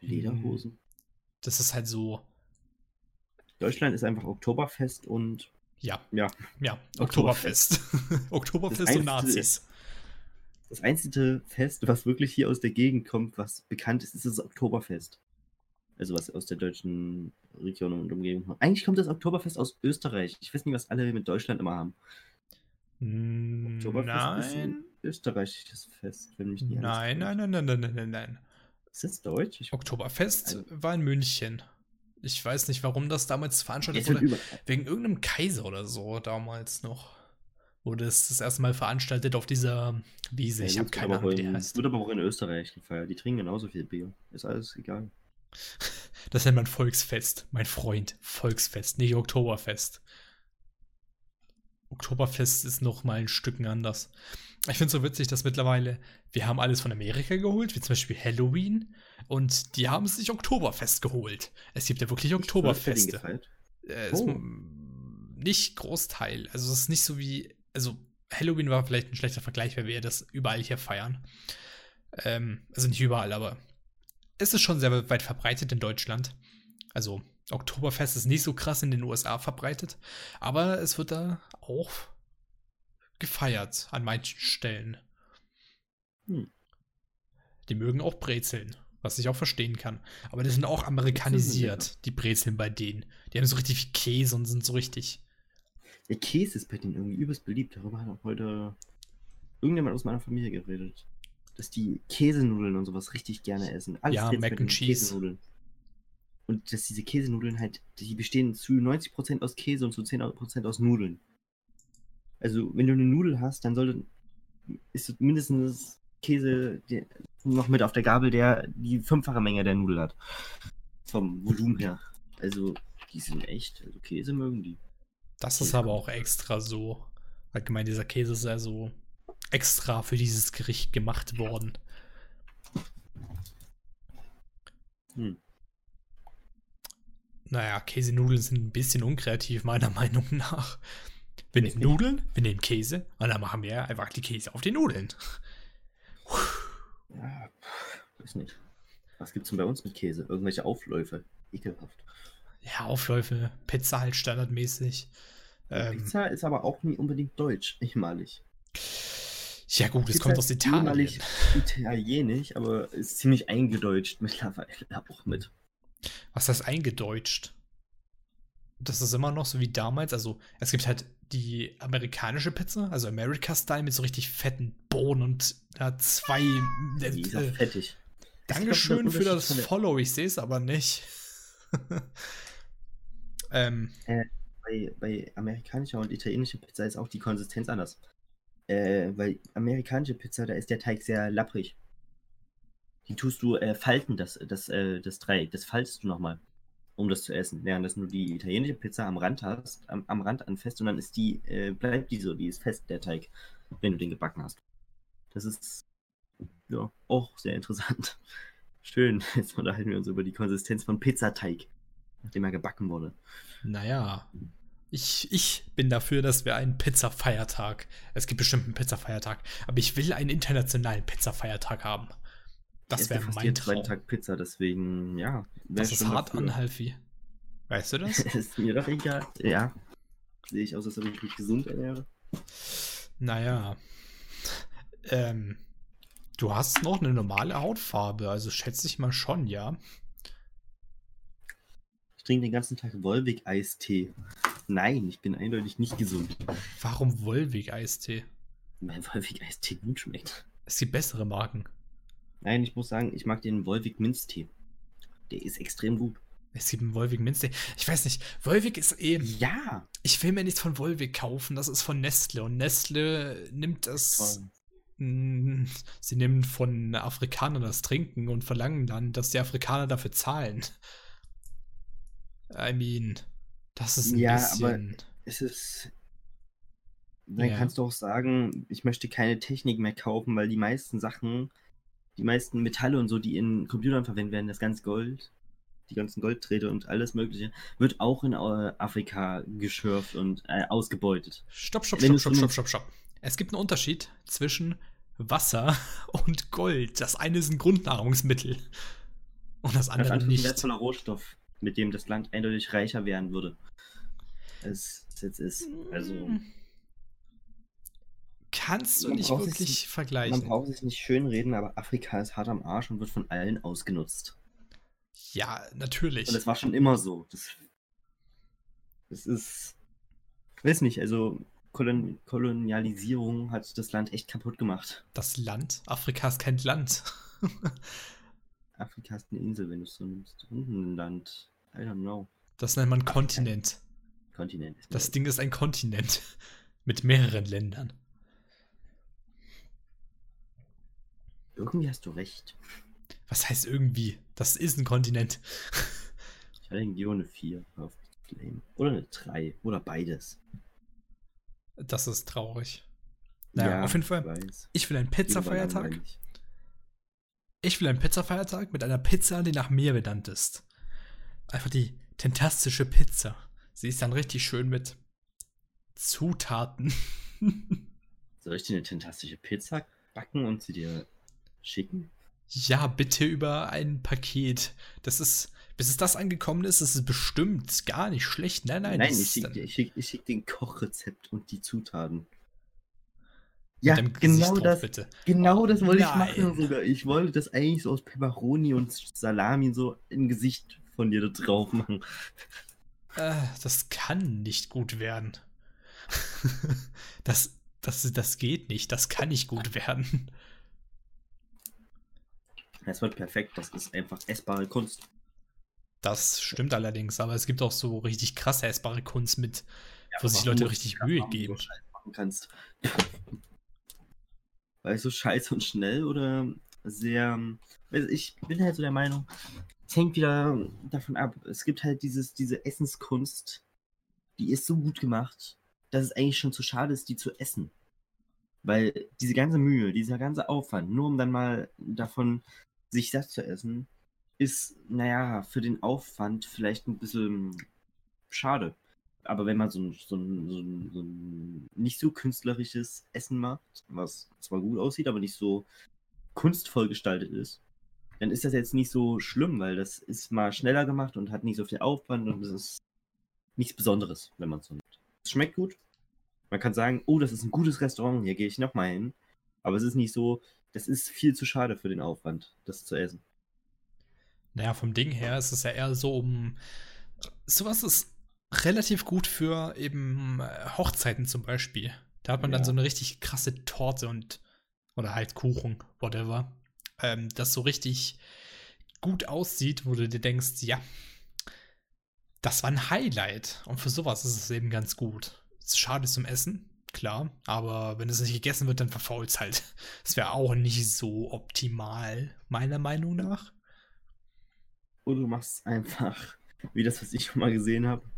Lederhosen? Das ist halt so, Deutschland ist einfach Oktoberfest und ja, ja. ja, Oktoberfest. Oktoberfest und Nazis. Das einzige Fest, was wirklich hier aus der Gegend kommt, was bekannt ist, ist das Oktoberfest. Also was aus der deutschen Region und Umgebung. Eigentlich kommt das Oktoberfest aus Österreich. Ich weiß nicht, was alle mit Deutschland immer haben. Mm, Oktoberfest ist ein Nein. österreichisches Fest, wenn mich nicht Nein, nein, nein, nein, nein, nein, nein, nein. Ist das deutsch? Ich Oktoberfest Also- war in München. Ich weiß nicht, warum das damals veranstaltet wurde. Wegen irgendeinem Kaiser oder so damals noch. Wurde es das erste Mal veranstaltet auf dieser Wiese. Ja, ich habe keine Ahnung, wie in, heißt. Wird aber auch in Österreich gefeiert. Die trinken genauso viel Bier. Ist alles egal. Das nennt man Volksfest, mein Freund. Volksfest, nicht Oktoberfest. Oktoberfest ist noch mal ein Stücken anders. Ich finde es so witzig, dass mittlerweile, wir haben alles von Amerika geholt, wie zum Beispiel Halloween, und die haben sich Oktoberfest geholt. Es gibt ja wirklich Oktoberfeste. Äh, Oh. nicht Großteil. Also es ist nicht so wie, also Halloween war vielleicht ein schlechter Vergleich, weil wir das überall hier feiern. Ähm, also nicht überall, aber es ist schon sehr weit verbreitet in Deutschland. Also Oktoberfest ist nicht so krass in den USA verbreitet, aber es wird da auch gefeiert an manchen Stellen. Hm. Die mögen auch Brezeln, was ich auch verstehen kann. Aber die sind auch amerikanisiert, die Brezeln bei denen. Die haben so richtig viel Käse und sind so richtig. Der Käse ist bei denen irgendwie übelst beliebt. Darüber hat auch heute irgendjemand aus meiner Familie geredet. Dass die Käsenudeln und sowas richtig gerne essen. Alles Ja, Mac and Cheese. Käsenudeln. Und dass diese Käsenudeln halt, die bestehen zu 90% aus Käse und zu 10% aus Nudeln. Also, wenn du eine Nudel hast, dann sollte ist mindestens Käse der, noch mit auf der Gabel, der die fünffache Menge der Nudel hat. Vom Volumen her. Also, die sind echt, also Käse mögen die. Das ist aber auch extra so. Allgemein, dieser Käse ist ja so extra für dieses Gericht gemacht worden. Hm. Naja, Käsenudeln sind ein bisschen unkreativ, meiner Meinung nach. Wir nehmen nicht. Nudeln, wir nehmen Käse und dann machen wir einfach die Käse auf die Nudeln. Ja, weiß nicht. Was gibt's denn bei uns mit Käse? Irgendwelche Aufläufe. Ekelhaft. Ja, Aufläufe, Pizza halt standardmäßig. Ähm, Pizza ist aber auch nie unbedingt deutsch. Nicht malig. Ja, gut, es kommt aus ist Italien. Italienisch, aber ist ziemlich eingedeutscht mittlerweile auch mit. Was heißt eingedeutscht? Das ist immer noch so wie damals. Also, es gibt halt die amerikanische Pizza, also America-Style mit so richtig fetten Bohnen und da zwei. Äh, Die ist auch äh, fettig. Dankeschön für das. Follow, ich sehe es aber nicht. ähm, Bei, bei amerikanischer und italienischer Pizza ist auch die Konsistenz anders. Äh, weil amerikanische Pizza, da ist der Teig sehr lapprig. Die tust du äh, falten, das, das, äh, das Dreieck, das faltest du nochmal, um das zu essen. Während das nur die italienische Pizza am Rand hast, am, am Rand anfest und dann ist die, äh, bleibt die so, die ist fest, der Teig, wenn du den gebacken hast. Das ist ja auch sehr interessant. Schön, jetzt unterhalten wir uns über die Konsistenz von Pizzateig, nachdem er gebacken wurde. naja. Ich, ich bin dafür, dass wir einen Pizza-Feiertag. Es gibt bestimmt einen Pizza-Feiertag, aber ich will einen internationalen Pizza-Feiertag haben. Das wäre mein jeden Traum. Tag Pizza, deswegen, ja. Das ist hart dafür. an, Halfi. Weißt du das? ist mir doch egal. Ja. Sehe ich aus, als ob ich mich gesund ernähre. Naja. Ähm, du hast noch eine normale Hautfarbe, also schätze ich mal schon, ja. Ich trinke den ganzen Tag Wolwig-Eistee. Nein, ich bin eindeutig nicht gesund. Warum Wolwig-Eistee? Weil Wolwig-Eistee gut schmeckt. Es gibt bessere Marken. Nein, ich muss sagen, ich mag den Wolwig-Minztee. Der ist extrem gut. Es gibt einen Wolwig Minztee. Ich weiß nicht, Wolwig ist eben. Ja. Ich will mir nichts von Wolwig kaufen, das ist von Nestle. Und Nestle nimmt es. mh, Sie nehmen von Afrikanern das Trinken und verlangen dann, dass die Afrikaner dafür zahlen. I mean, das ist ein Ja, bisschen. Es ist. Dann Ja. kannst du auch sagen, ich möchte keine Technik mehr kaufen, weil die meisten Sachen, die meisten Metalle und so, die in Computern verwendet werden, das ganze Gold, die ganzen Golddrähte und alles Mögliche, wird auch in äh, Afrika geschürft und äh, ausgebeutet. Stopp, stopp, Wenn stopp, stopp, stopp, stopp, stopp. Es gibt einen Unterschied zwischen Wasser und Gold. Das eine ist ein Grundnahrungsmittel. Und das Das andere andere ist ein nicht. wertvoller Rohstoff, mit dem das Land eindeutig reicher werden würde. Als es jetzt ist. Also, Kannst du nicht sich wirklich nicht- vergleichen. man braucht es nicht schönreden, aber Afrika ist hart am Arsch und wird von allen ausgenutzt. Ja, natürlich. Und das war schon immer so. Das, das ist. Ich weiß nicht, also Kolon Kolonialisierung hat das Land echt kaputt gemacht. Das Land? Afrika ist kein Land. Afrika ist eine Insel, wenn du es so nimmst. Und ein Land. I don't know. Das nennt man Kontinent. Kontinent. Das Ding ist ein Kontinent. Mit mehreren Ländern. Irgendwie hast du recht. Was heißt irgendwie? Das ist ein Kontinent. Ich hatte irgendwie eine 4 auf Claim. Oder eine 3. Oder beides. Das ist traurig. Naja, auf jeden Fall. Ich. Ich will einen Pizza-Feiertag. Ich will einen Pizza-Feiertag mit einer Pizza, die nach mir benannt ist. Einfach die tentastische Pizza. Sie ist dann richtig schön mit Zutaten. Soll ich dir eine tentastische Pizza backen und sie dir schicken? ja, bitte über ein Paket. Das ist, bis es das angekommen ist, ist es bestimmt gar nicht schlecht. Nein, nein, Nein, ich schicke schick, ich schick den Kochrezept und die Zutaten. Mit Ja, dem Gesicht genau drauf, das, bitte. genau das wollte ich Nein. machen sogar. Ich wollte das eigentlich so aus Peperoni und Salami so im Gesicht von dir da drauf machen. Äh, das kann nicht gut werden. das, das, das geht nicht. Das kann nicht gut werden. Das wird perfekt. Das ist einfach essbare Kunst. Das stimmt allerdings, aber es gibt auch so richtig krasse essbare Kunst mit, wo sich Leute richtig Mühe geben. Scheiß machen kannst. Weißt du, scheiß und schnell oder sehr. Also ich bin halt so der Meinung, es hängt wieder davon ab. Es gibt halt dieses, diese Essenskunst, die ist so gut gemacht, dass es eigentlich schon zu schade ist, die zu essen. Weil diese ganze Mühe, dieser ganze Aufwand, nur um dann mal davon sich satt zu essen, ist, naja, für den Aufwand vielleicht ein bisschen schade. Aber wenn man so ein, so ein, so ein, so ein nicht so künstlerisches Essen macht, was zwar gut aussieht, aber nicht so kunstvoll gestaltet ist, dann ist das jetzt nicht so schlimm, weil das ist mal schneller gemacht und hat nicht so viel Aufwand und es ist nichts Besonderes, wenn man es so nimmt. Es schmeckt gut. Man kann sagen, oh, das ist ein gutes Restaurant, hier gehe ich nochmal hin. Aber es ist nicht so, das ist viel zu schade für den Aufwand, das zu essen. Naja, vom Ding her ist es ja eher so um. Sowas ist relativ gut für eben äh, Hochzeiten zum Beispiel. Da hat man dann Ja. so eine richtig krasse Torte und. Oder halt Kuchen, whatever. Ähm, das so richtig gut aussieht, wo du dir denkst, ja, das war ein Highlight. Und für sowas ist es eben ganz gut. Ist schade zum Essen, klar, aber wenn es nicht gegessen wird, dann verfault es halt. Das wäre auch nicht so optimal, meiner Meinung nach. Oder du machst einfach, wie das, was ich schon mal gesehen habe.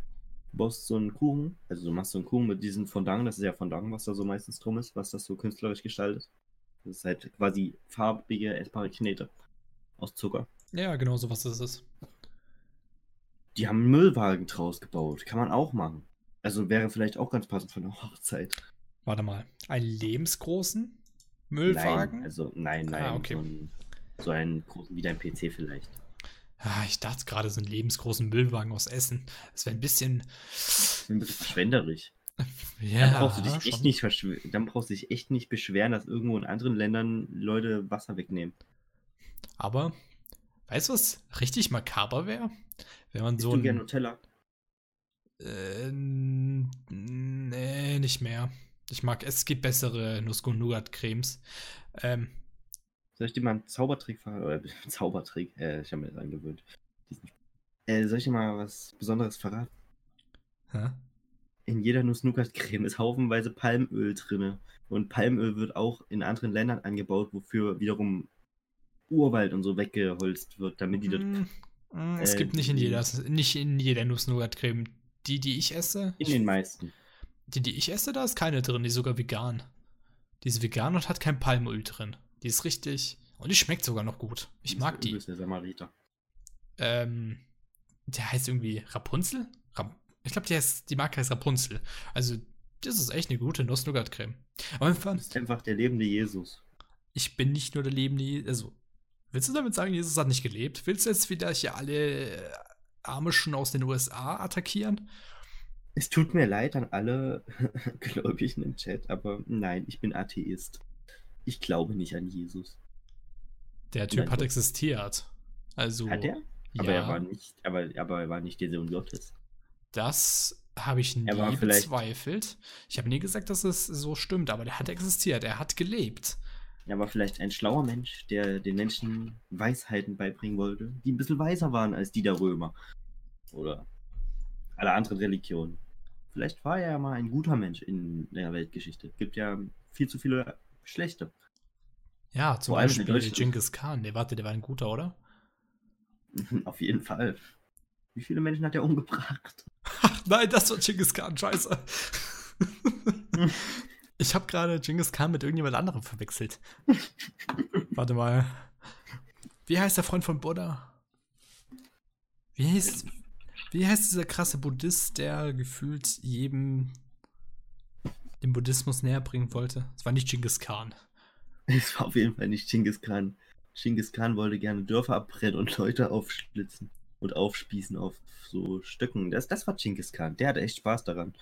Du baust so einen Kuchen, also du machst so einen Kuchen mit diesem Fondant, das ist ja Fondant, was da so meistens drum ist, was das so künstlerisch gestaltet. Das ist halt quasi farbige, essbare Knete aus Zucker. Ja, genau so was ist es. Die haben einen Müllwagen draus gebaut, kann man auch machen. Also wäre vielleicht auch ganz passend für eine Hochzeit. Warte mal. Einen lebensgroßen Müllwagen? Nein, also nein, nein, Ah, okay. so, ein, so einen großen wie dein PC vielleicht. Ah, ich dachte gerade, so einen lebensgroßen Müllwagen aus Essen. Das wäre ein bisschen. Ein bisschen verschwenderisch. Ja, dann, brauchst du dich echt nicht dann brauchst du dich echt nicht beschweren, dass irgendwo in anderen Ländern Leute Wasser wegnehmen. Aber, weißt du, was richtig makaber wäre? Wenn man Isst so du gerne ein. Nutella? Äh, nee, nicht mehr. Ich mag, es gibt bessere Nuss-Nougat-Cremes. Ähm, Soll ich dir mal einen Zaubertrick verraten? Oder Zaubertrick, äh, ich habe mir das angewöhnt. Äh, soll ich dir mal was Besonderes verraten? hä? In jeder Nuss-Nougat-Creme ist haufenweise Palmöl drinne. Und Palmöl wird auch in anderen Ländern angebaut, wofür wiederum Urwald und so weggeholzt wird, damit die dort Mm, mm, es äh, gibt nicht in jeder, nicht in jeder Nuss-Nougat-Creme. Die, die ich esse, in den meisten. die, die ich esse, da ist keine drin, die ist sogar vegan. Die ist vegan und hat kein Palmöl drin. Die ist richtig. Und die schmeckt sogar noch gut. Ich mag die. Übelst der Samariter. Ähm, der heißt irgendwie Rapunzel? Rap ich glaube, die, heißt- die Marke heißt Rapunzel. Also, das ist echt eine gute Nuss-Nougat-Creme. Aber Du bist einfach der lebende Jesus. ich bin nicht nur der lebende. Je- Also, willst du damit sagen, Jesus hat nicht gelebt? Willst du jetzt wieder hier alle äh, Amischen aus den USA attackieren? Es tut mir leid an alle Gläubigen im Chat, aber nein, ich bin Atheist. Ich glaube nicht an Jesus. Der Typ Nein, hat existiert. Also, Hat er? ja, Aber er war nicht, aber, aber er war nicht der Sohn Gottes. das habe ich nie bezweifelt. Ich habe nie gesagt, dass es so stimmt, aber der hat existiert. Er hat gelebt. Er war vielleicht ein schlauer Mensch, der den Menschen Weisheiten beibringen wollte, die ein bisschen weiser waren als die der Römer. Oder alle anderen Religionen. Vielleicht war er ja mal ein guter Mensch in der Weltgeschichte. Gibt ja viel zu viele schlechte. Ja, zum Vor allem Beispiel. Genghis Khan. Der warte, der war ein guter, oder? Auf jeden Fall. Wie viele Menschen hat er umgebracht? Ach nein, das war Genghis Khan, scheiße. ich habe gerade Genghis Khan mit irgendjemand anderem verwechselt. Warte mal. Wie heißt der Freund von Buddha? Wie heißt, wie heißt dieser krasse Buddhist, der gefühlt jedem den Buddhismus näher bringen wollte? Es war nicht Genghis Khan. Es war auf jeden Fall nicht Genghis Khan. Genghis Khan wollte gerne Dörfer abbrennen und Leute aufschlitzen und aufspießen auf so Stöcken. Das, das war Genghis Khan. Der hatte echt Spaß daran.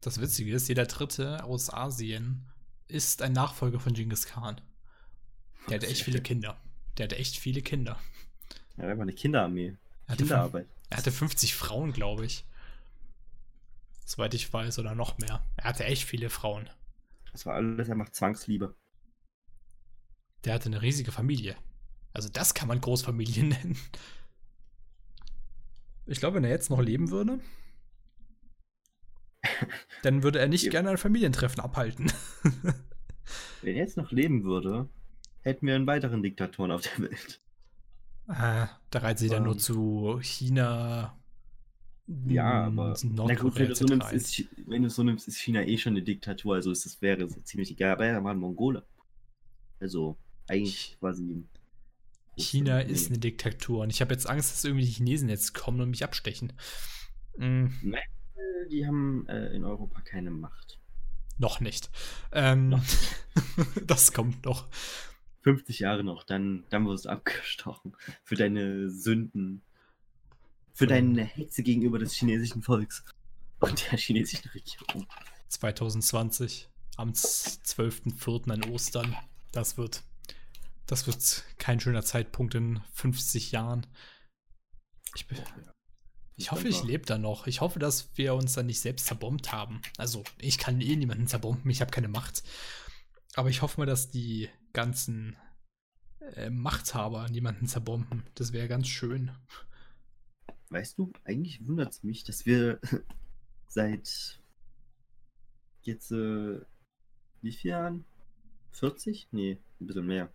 Das Witzige ist, jeder Dritte aus Asien ist ein Nachfolger von Genghis Khan. Der hatte echt viele Kinder. Der hatte echt viele Kinder. Er war eine Kinderarmee. Er fünf, Kinderarbeit. er hatte 50 Frauen, glaube ich. Soweit ich weiß, oder noch mehr. Er hatte echt viele Frauen. Das war alles einfach Zwangsliebe. Der hatte eine riesige Familie. Also das kann man Großfamilie nennen. Ich glaube, wenn er jetzt noch leben würde, dann würde er nicht Ja. gerne ein Familientreffen abhalten. Wenn er jetzt noch leben würde, hätten wir einen weiteren Diktatoren auf der Welt. Äh, da reisen sie dann nur Ähm. zu China. Ja, mm, aber na gut, wenn du, so nimmst, ist, wenn du so nimmst, ist China eh schon eine Diktatur, also ist das wäre so ziemlich egal. Aber er war ein Mongole. Also eigentlich quasi. China ist eine Diktatur und ich habe jetzt Angst, dass irgendwie die Chinesen jetzt kommen und mich abstechen. Mm, Die haben äh, in Europa keine Macht. noch nicht. Ähm, Noch das kommt noch. 50 Jahre noch, dann, dann wirst du abgestochen. Für deine Sünden. Für deine Hetze gegenüber des chinesischen Volks. Und der chinesischen Regierung. 2020. am 12.04. an Ostern. Das wird, das wird kein schöner Zeitpunkt in 50 Jahren. Ich, bin, ich hoffe, ich lebe da noch. Ich hoffe, dass wir uns dann nicht selbst zerbombt haben. Also, ich kann eh niemanden zerbomben, ich habe keine Macht. Aber ich hoffe mal, dass die ganzen äh, Machthaber niemanden zerbomben. Das wäre ganz schön. Weißt du, eigentlich wundert es mich, dass wir seit jetzt äh, wie viele Jahren? 40? Nee, ein bisschen mehr.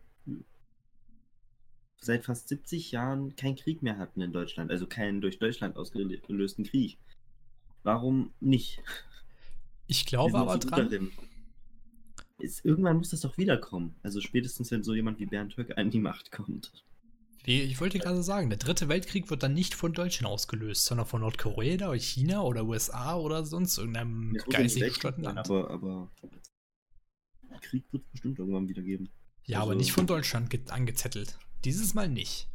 Seit fast 70 Jahren keinen Krieg mehr hatten in Deutschland, also keinen durch Deutschland ausgelösten Krieg. Warum nicht? Ich glaube aber dran. Ist, irgendwann muss das doch wiederkommen. Also spätestens, wenn so jemand wie Bernd Höcke an die Macht kommt. Ich wollte gerade sagen, der dritte Weltkrieg wird dann nicht von Deutschland ausgelöst, sondern von Nordkorea oder China oder USA oder sonst irgendeinem ja, geistig gestörten Land. Aber, aber Krieg wird es bestimmt irgendwann wieder geben. Ja, also, aber nicht von Deutschland angezettelt. Dieses Mal nicht.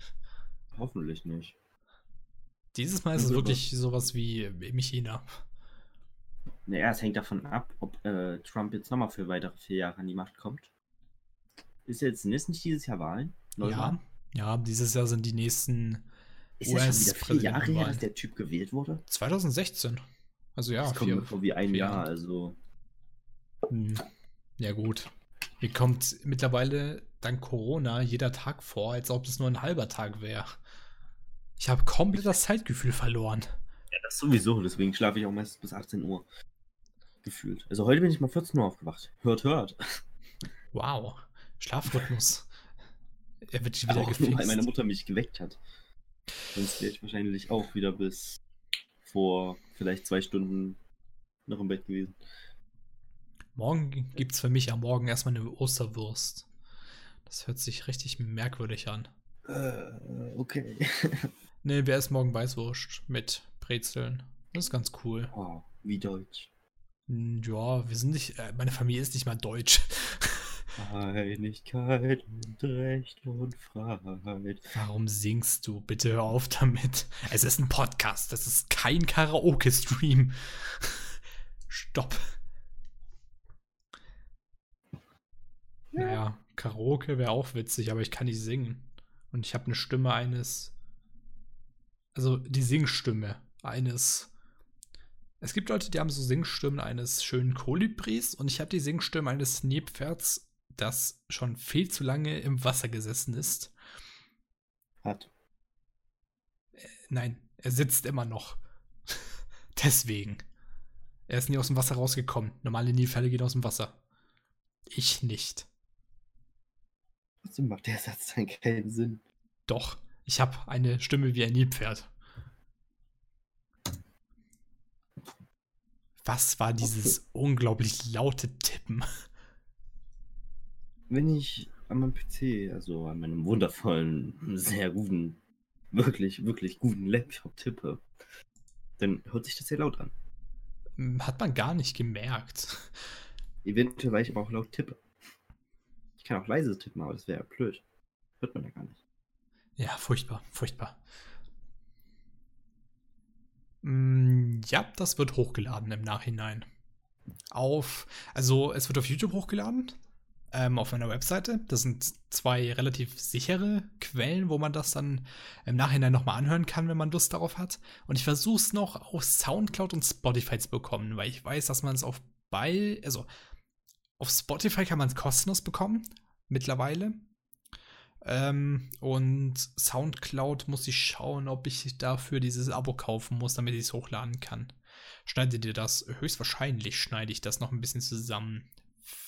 Hoffentlich nicht. Dieses Mal ist es wirklich sowas wie im China. Naja, es hängt davon ab, ob äh, Trump jetzt nochmal für weitere vier Jahre an die Macht kommt. Ist jetzt ist nicht dieses Jahr Wahlen? Neuwahlen? Ja, ja, dieses Jahr sind die nächsten. Ist das schon wieder vier Jahre her, dass der Typ gewählt wurde? 2016. Also ja, das kommt vier, vor wie ein Jahr, Jahre. also. Hm. Ja, gut. Mir kommt mittlerweile dank Corona jeder Tag vor, als ob es nur ein halber Tag wäre. Ich habe komplett das Zeitgefühl verloren. Ja, das sowieso, deswegen schlafe ich auch meistens bis 18 Uhr. Gefühlt. Also heute bin ich mal 14 Uhr aufgewacht. Hört, hört. Wow. Schlafrhythmus. Er wird wieder gefixt. Nur, weil meine Mutter mich geweckt hat. Sonst wäre ich wahrscheinlich auch wieder bis vor vielleicht zwei Stunden noch im Bett gewesen. Morgen gibt es für mich am Morgen erstmal eine Osterwurst. Das hört sich richtig merkwürdig an. Äh, okay. ne, wer ist morgen Weißwurst mit Brezeln? Das ist ganz cool. Oh, wie deutsch. Hm, ja, wir sind nicht, äh, meine Familie ist nicht mal deutsch. Einigkeit und Recht und Freiheit. Warum singst du? Bitte hör auf damit. Es ist ein Podcast, das ist kein Karaoke-Stream. Stopp. Naja, Karaoke wäre auch witzig, aber ich kann nicht singen. Und ich habe eine Stimme eines. Also die Singstimme eines. Es gibt Leute, die haben so Singstimmen eines schönen Kolibris und ich habe die Singstimme eines Nilpferds das schon viel zu lange im Wasser gesessen ist. Hat. Äh, nein, er sitzt immer noch. Deswegen. Er ist nie aus dem Wasser rausgekommen. Normale Nilfälle gehen aus dem Wasser. Ich nicht. Trotzdem macht der Satz dann keinen Sinn. Doch, ich habe eine Stimme wie ein Nilpferd. Was war dieses unglaublich laute Tippen? wenn ich an meinem PC, also an meinem wundervollen, sehr guten, wirklich, wirklich guten Laptop tippe, dann hört sich das sehr laut an. Hat man gar nicht gemerkt. Eventuell, weil ich aber auch laut tippe. Ich kann auch leise tippen, aber das wäre ja blöd. Hört man ja gar nicht. Ja, furchtbar, furchtbar. Hm, ja, das wird hochgeladen im Nachhinein. Auf, also es wird auf YouTube hochgeladen ähm, auf meiner Webseite. Das sind zwei relativ sichere Quellen, wo man das dann im Nachhinein nochmal anhören kann, wenn man Lust darauf hat. Und ich versuche es noch auf Soundcloud und Spotify zu bekommen, weil ich weiß, dass man es auf bei, also auf Spotify kann man es kostenlos bekommen, mittlerweile. Ähm, und Soundcloud muss ich schauen, ob ich dafür dieses Abo kaufen muss, damit ich es hochladen kann. Schneidet ihr das? Höchstwahrscheinlich schneide ich das noch ein bisschen zusammen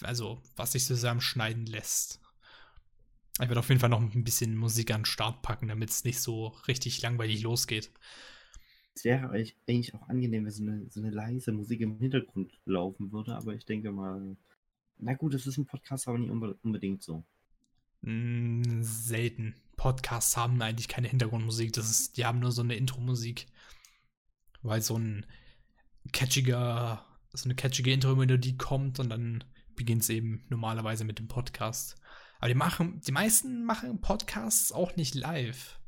also was sich zusammenschneiden lässt. Ich werde auf jeden Fall noch ein bisschen Musik an den Start packen, damit es nicht so richtig langweilig losgeht. Es wäre eigentlich auch angenehm, wenn so eine, so eine leise Musik im Hintergrund laufen würde, aber ich denke mal, na gut, es ist ein Podcast, aber nicht unbedingt so. Mm, selten. Podcasts haben eigentlich keine Hintergrundmusik, das ist, die haben nur so eine Intro-Musik. Weil so ein catchiger, so eine catchige Intro-Melodie kommt und dann beginnt es eben normalerweise mit dem Podcast. Aber die machen, die meisten machen Podcasts auch nicht live.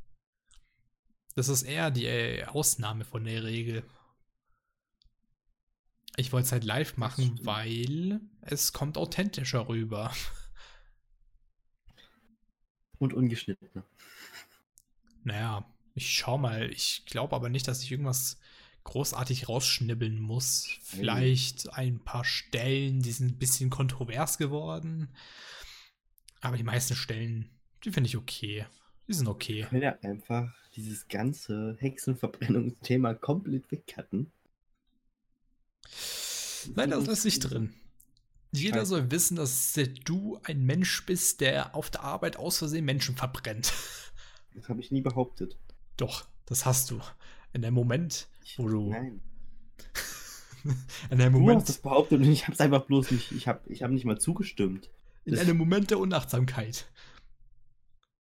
Das ist eher die Ausnahme von der Regel. Ich wollte es halt live machen, weil es kommt authentischer rüber. Und ungeschnittener. Naja, ich schau mal. Ich glaube aber nicht, dass ich irgendwas großartig rausschnibbeln muss. Vielleicht ein paar Stellen, die sind ein bisschen kontrovers geworden. Aber die meisten Stellen, die finde ich okay. Die sind okay. Ich will ja einfach dieses ganze Hexenverbrennungsthema komplett wegcutten. Nein, das lässt sich drin. Jeder Scheiße. soll wissen, dass du ein Mensch bist, der auf der Arbeit aus Versehen Menschen verbrennt. Das habe ich nie behauptet. Doch, das hast du. In dem Moment, wo du. Nein. in dem Du Moment. hast das behauptet und ich habe es einfach bloß nicht. Ich habe ich hab nicht mal zugestimmt. In einem Moment der Unachtsamkeit.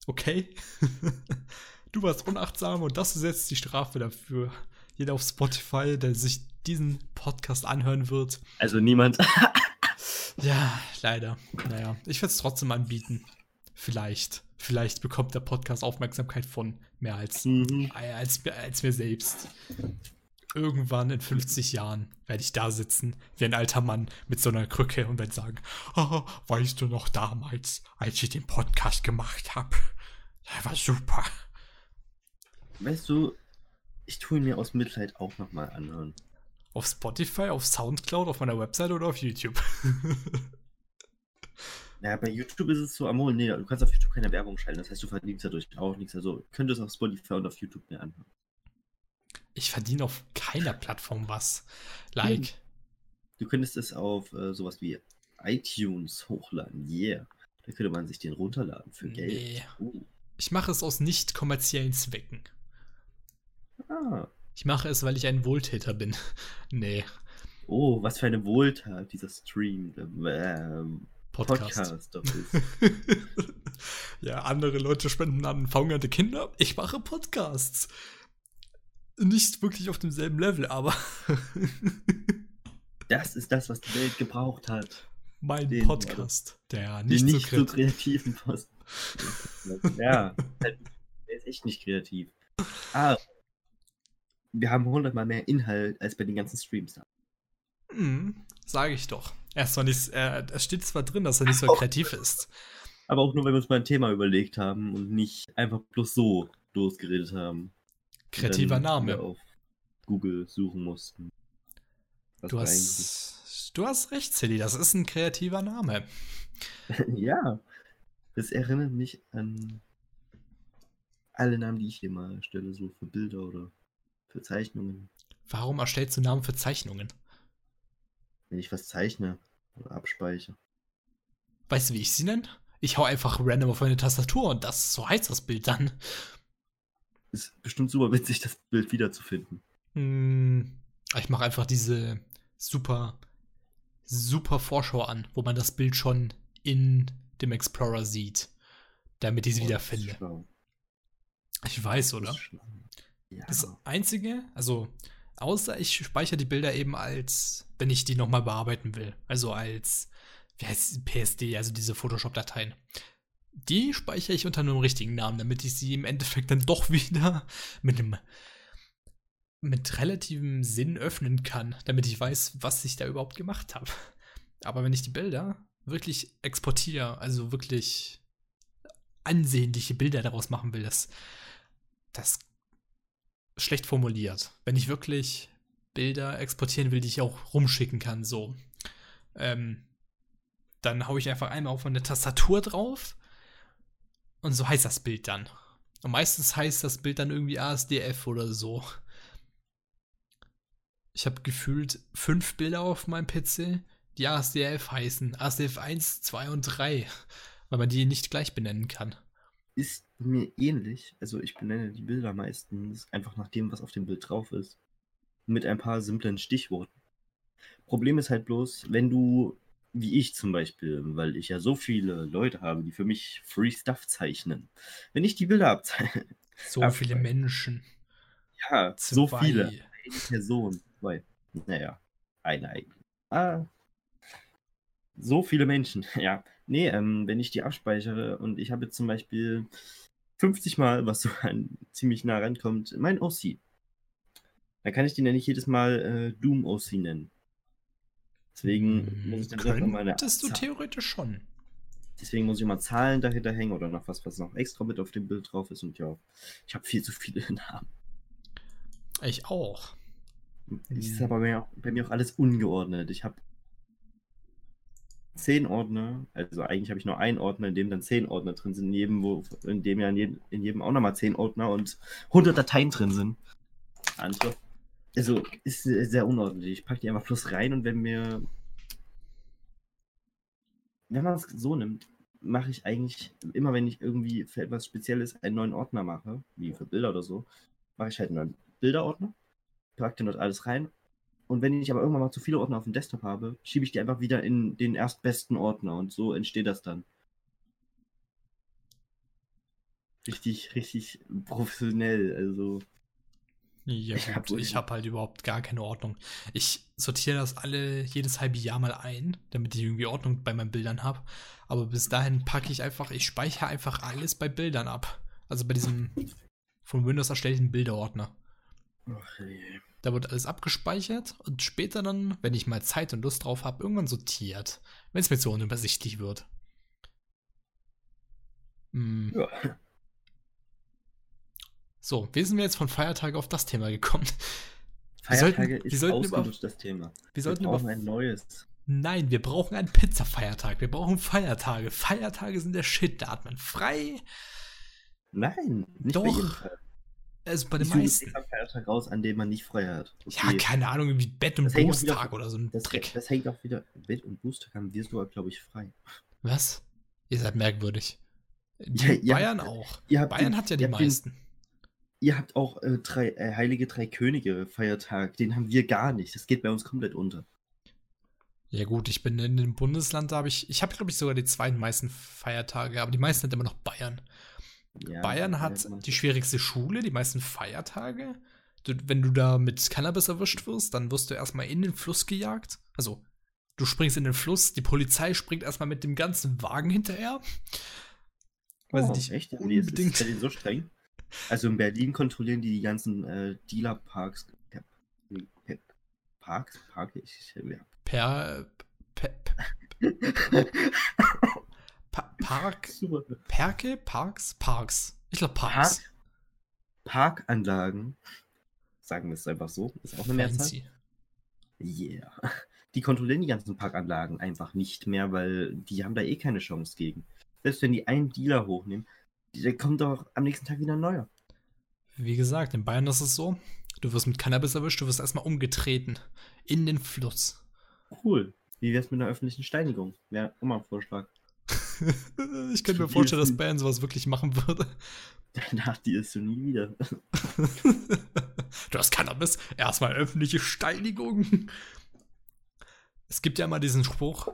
Okay? du warst unachtsam und das ist jetzt die Strafe dafür. Jeder auf Spotify, der sich diesen Podcast anhören wird. Also niemand. Ja, leider. Naja, ich werde es trotzdem anbieten. Vielleicht. Vielleicht bekommt der Podcast Aufmerksamkeit von mehr als, Mhm. als, als mir selbst. Irgendwann in 50 Jahren werde ich da sitzen, wie ein alter Mann mit so einer Krücke und werde sagen, oh, weißt du noch damals, als ich den Podcast gemacht habe? Der war super. Weißt du, ich tue ihn mir aus Mitleid auch nochmal anhören. Auf Spotify, auf Soundcloud, auf meiner Website oder auf YouTube? Ja, bei YouTube ist es so, Amol, nee, du kannst auf YouTube keine Werbung schalten, das heißt, du verdienst dadurch auch nichts. Also könntest auf Spotify und auf YouTube mehr anhören. Ich verdiene auf keiner Plattform was. Like. Du könntest es auf äh, sowas wie iTunes hochladen. Yeah. Da könnte man sich den runterladen für Geld. Nee. Uh. Ich mache es aus nicht kommerziellen Zwecken. Ah. Ich mache es, weil ich ein Wohltäter bin. nee, Oh, was für eine Wohltat dieser Stream. Ähm, Podcast. Podcast ja, andere Leute spenden an verhungerte Kinder. Ich mache Podcasts. Nicht wirklich auf demselben Level, aber Das ist das, was die Welt gebraucht hat. mein Den- Podcast, der nicht, nicht so so kreativ kreativen Post. ja, der ist echt nicht kreativ. Ah, wir haben hundertmal mehr Inhalt als bei den ganzen Streams. Hm, sage ich doch. Er ist zwar nicht, es steht zwar drin, dass er nicht so Ach, kreativ ist. Aber auch nur, wenn wir uns mal ein Thema überlegt haben und nicht einfach bloß so losgeredet haben. Kreativer Name. Auf Google suchen mussten. Du hast, du hast recht, Silly, das ist ein kreativer Name. ja, das erinnert mich an alle Namen, die ich hier mal erstelle, so für Bilder oder für Zeichnungen. Warum erstellst du Namen für Zeichnungen? Wenn ich was zeichne oder abspeichere. Weißt du, wie ich sie nenne? Ich hau einfach random auf eine Tastatur und das, so heißt das Bild dann. Ist bestimmt super witzig, das Bild wiederzufinden. Hm, ich mache einfach diese super, super Vorschau an, wo man das Bild schon in dem Explorer sieht, damit ich es Oh, wiederfinde. Ich weiß, oder? Ja. Das Einzige, also außer ich speichere die Bilder eben als, wenn ich die nochmal bearbeiten will. Also als, wie heißt PSD, also diese Photoshop-Dateien. Die speichere ich unter einem richtigen Namen, damit ich sie im Endeffekt dann doch wieder mit einem mit relativem Sinn öffnen kann, damit ich weiß, was ich da überhaupt gemacht habe. Aber wenn ich die Bilder wirklich exportiere, also wirklich ansehnliche Bilder daraus machen will, das, das schlecht formuliert. Wenn ich wirklich Bilder exportieren will, die ich auch rumschicken kann, so, ähm, dann haue ich einfach einmal auf eine Tastatur drauf und so heißt das Bild dann. Und meistens heißt das Bild dann irgendwie ASDF oder so. Ich habe gefühlt fünf Bilder auf meinem PC, die ASDF heißen. ASDF 1, 2 und 3, weil man die nicht gleich benennen kann. Ist mir ähnlich. Also ich benenne die Bilder meistens einfach nach dem, was auf dem Bild drauf ist. Mit ein paar simplen Stichworten. Problem ist halt bloß, wenn du, wie ich zum Beispiel, weil ich ja so viele Leute habe, die für mich Free Stuff zeichnen. Wenn ich die Bilder abzeichne, So Ja, viele. Menschen. ja, so Zwei. viele. Eine Person. Zwei. Naja, eine eigentlich. Ah. So viele Menschen, ja. Nee, ähm, wenn ich die abspeichere und ich habe jetzt zum Beispiel 50 Mal, was so an, ziemlich nah rankommt, mein OC. Da kann ich den ja nicht jedes Mal äh, Doom OC nennen. Deswegen Hm, muss ich dann doch noch meine Könntest du theoretisch schon. Deswegen muss ich immer Zahlen dahinter hängen oder noch was, was noch extra mit auf dem Bild drauf ist. Und ja, ich habe viel zu viele Namen. Ich auch. Es ist Hm. aber bei mir, auch, bei mir auch alles ungeordnet. Ich habe zehn Ordner, also eigentlich habe ich nur einen Ordner, in dem dann zehn Ordner drin sind, in jedem, wo, in dem ja in jedem, in jedem auch nochmal zehn Ordner und 100 Dateien drin sind. Andere. Also ist sehr unordentlich. Ich packe die einfach bloß rein und wenn mir. Wenn man es so nimmt, mache ich eigentlich immer, wenn ich irgendwie für etwas Spezielles einen neuen Ordner mache, wie für Bilder oder so, mache ich halt einen neuen Bilderordner, packe dort alles rein. Und wenn ich aber irgendwann mal zu viele Ordner auf dem Desktop habe, schiebe ich die einfach wieder in den erstbesten Ordner und so entsteht das dann. Richtig, richtig professionell. Also. Ja, Ich hab gut, ich wohl- habe halt überhaupt gar keine Ordnung. Ich sortiere das alle jedes halbe Jahr mal ein, damit ich irgendwie Ordnung bei meinen Bildern habe. Aber bis dahin packe ich einfach, ich speichere einfach alles bei Bildern ab. Also bei diesem von Windows erstellten Bilderordner. Ach, je. Da wird alles abgespeichert und später dann, wenn ich mal Zeit und Lust drauf habe, irgendwann sortiert. Wenn es mir zu unübersichtlich wird. Hm. Ja. So, wie sind wir jetzt von Feiertage auf das Thema gekommen? Wir sollten- Feiertage wir ist sollten über- das Thema. Wir Wir sollten brauchen über ein neues. Nein, wir brauchen einen Pizza-Feiertag. Wir brauchen Feiertage. Feiertage sind der Shit. Da hat man frei. Nein, nicht Doch. Also bei den Ich suche meisten. extra Feiertag raus, an dem man nicht frei hat. Ja, keine Ahnung, irgendwie Bett- und Brusttag oder so ein das, Trick. das hängt auch wieder. Bett und Booster haben wir sogar, glaube ich, frei. Was? Ihr seid merkwürdig. Ja, Bayern habt- auch. Bayern den, hat ja die habt den- meisten. Ihr habt auch äh, drei, äh, Heilige Drei Könige Feiertag. Den haben wir gar nicht. Das geht bei uns komplett unter. Ja gut, ich bin in dem Bundesland, da habe ich, ich habe glaube ich sogar die zweitmeisten Feiertage, aber die meisten hat immer noch Bayern. Ja, Bayern hat die schwierigste Schule, die meisten Feiertage. Du, wenn du da mit Cannabis erwischt wirst, dann wirst du erstmal in den Fluss gejagt. Also, du springst in den Fluss, die Polizei springt erstmal mit dem ganzen Wagen hinterher. Weiß oh, ich nicht, echt? Nee, ist, unbedingt. ist bei denen so streng. Also in Berlin kontrollieren die die ganzen äh, Dealer-Parks. Parks? Park? Ich, ja. Per, per, pa, Park, Super. Perke, Parks, Parks. Ich glaube Parks. Park, Parkanlagen, sagen wir es einfach so, ist auch eine Mehrzahl. Yeah. Die kontrollieren die ganzen Parkanlagen einfach nicht mehr, weil die haben da eh keine Chance gegen. Selbst wenn die einen Dealer hochnehmen, der kommt doch am nächsten Tag wieder ein neuer. Wie gesagt, in Bayern ist es so, du wirst mit Cannabis erwischt, du wirst erstmal umgetreten. In den Fluss. Cool. Wie wär's mit einer öffentlichen Steinigung? Wäre immer ein Vorschlag. ich könnte mir vorstellen, dass Bayern sowas wirklich machen würde. Danach die ist du nie wieder. du hast Cannabis, erstmal öffentliche Steinigung. Es gibt ja immer diesen Spruch,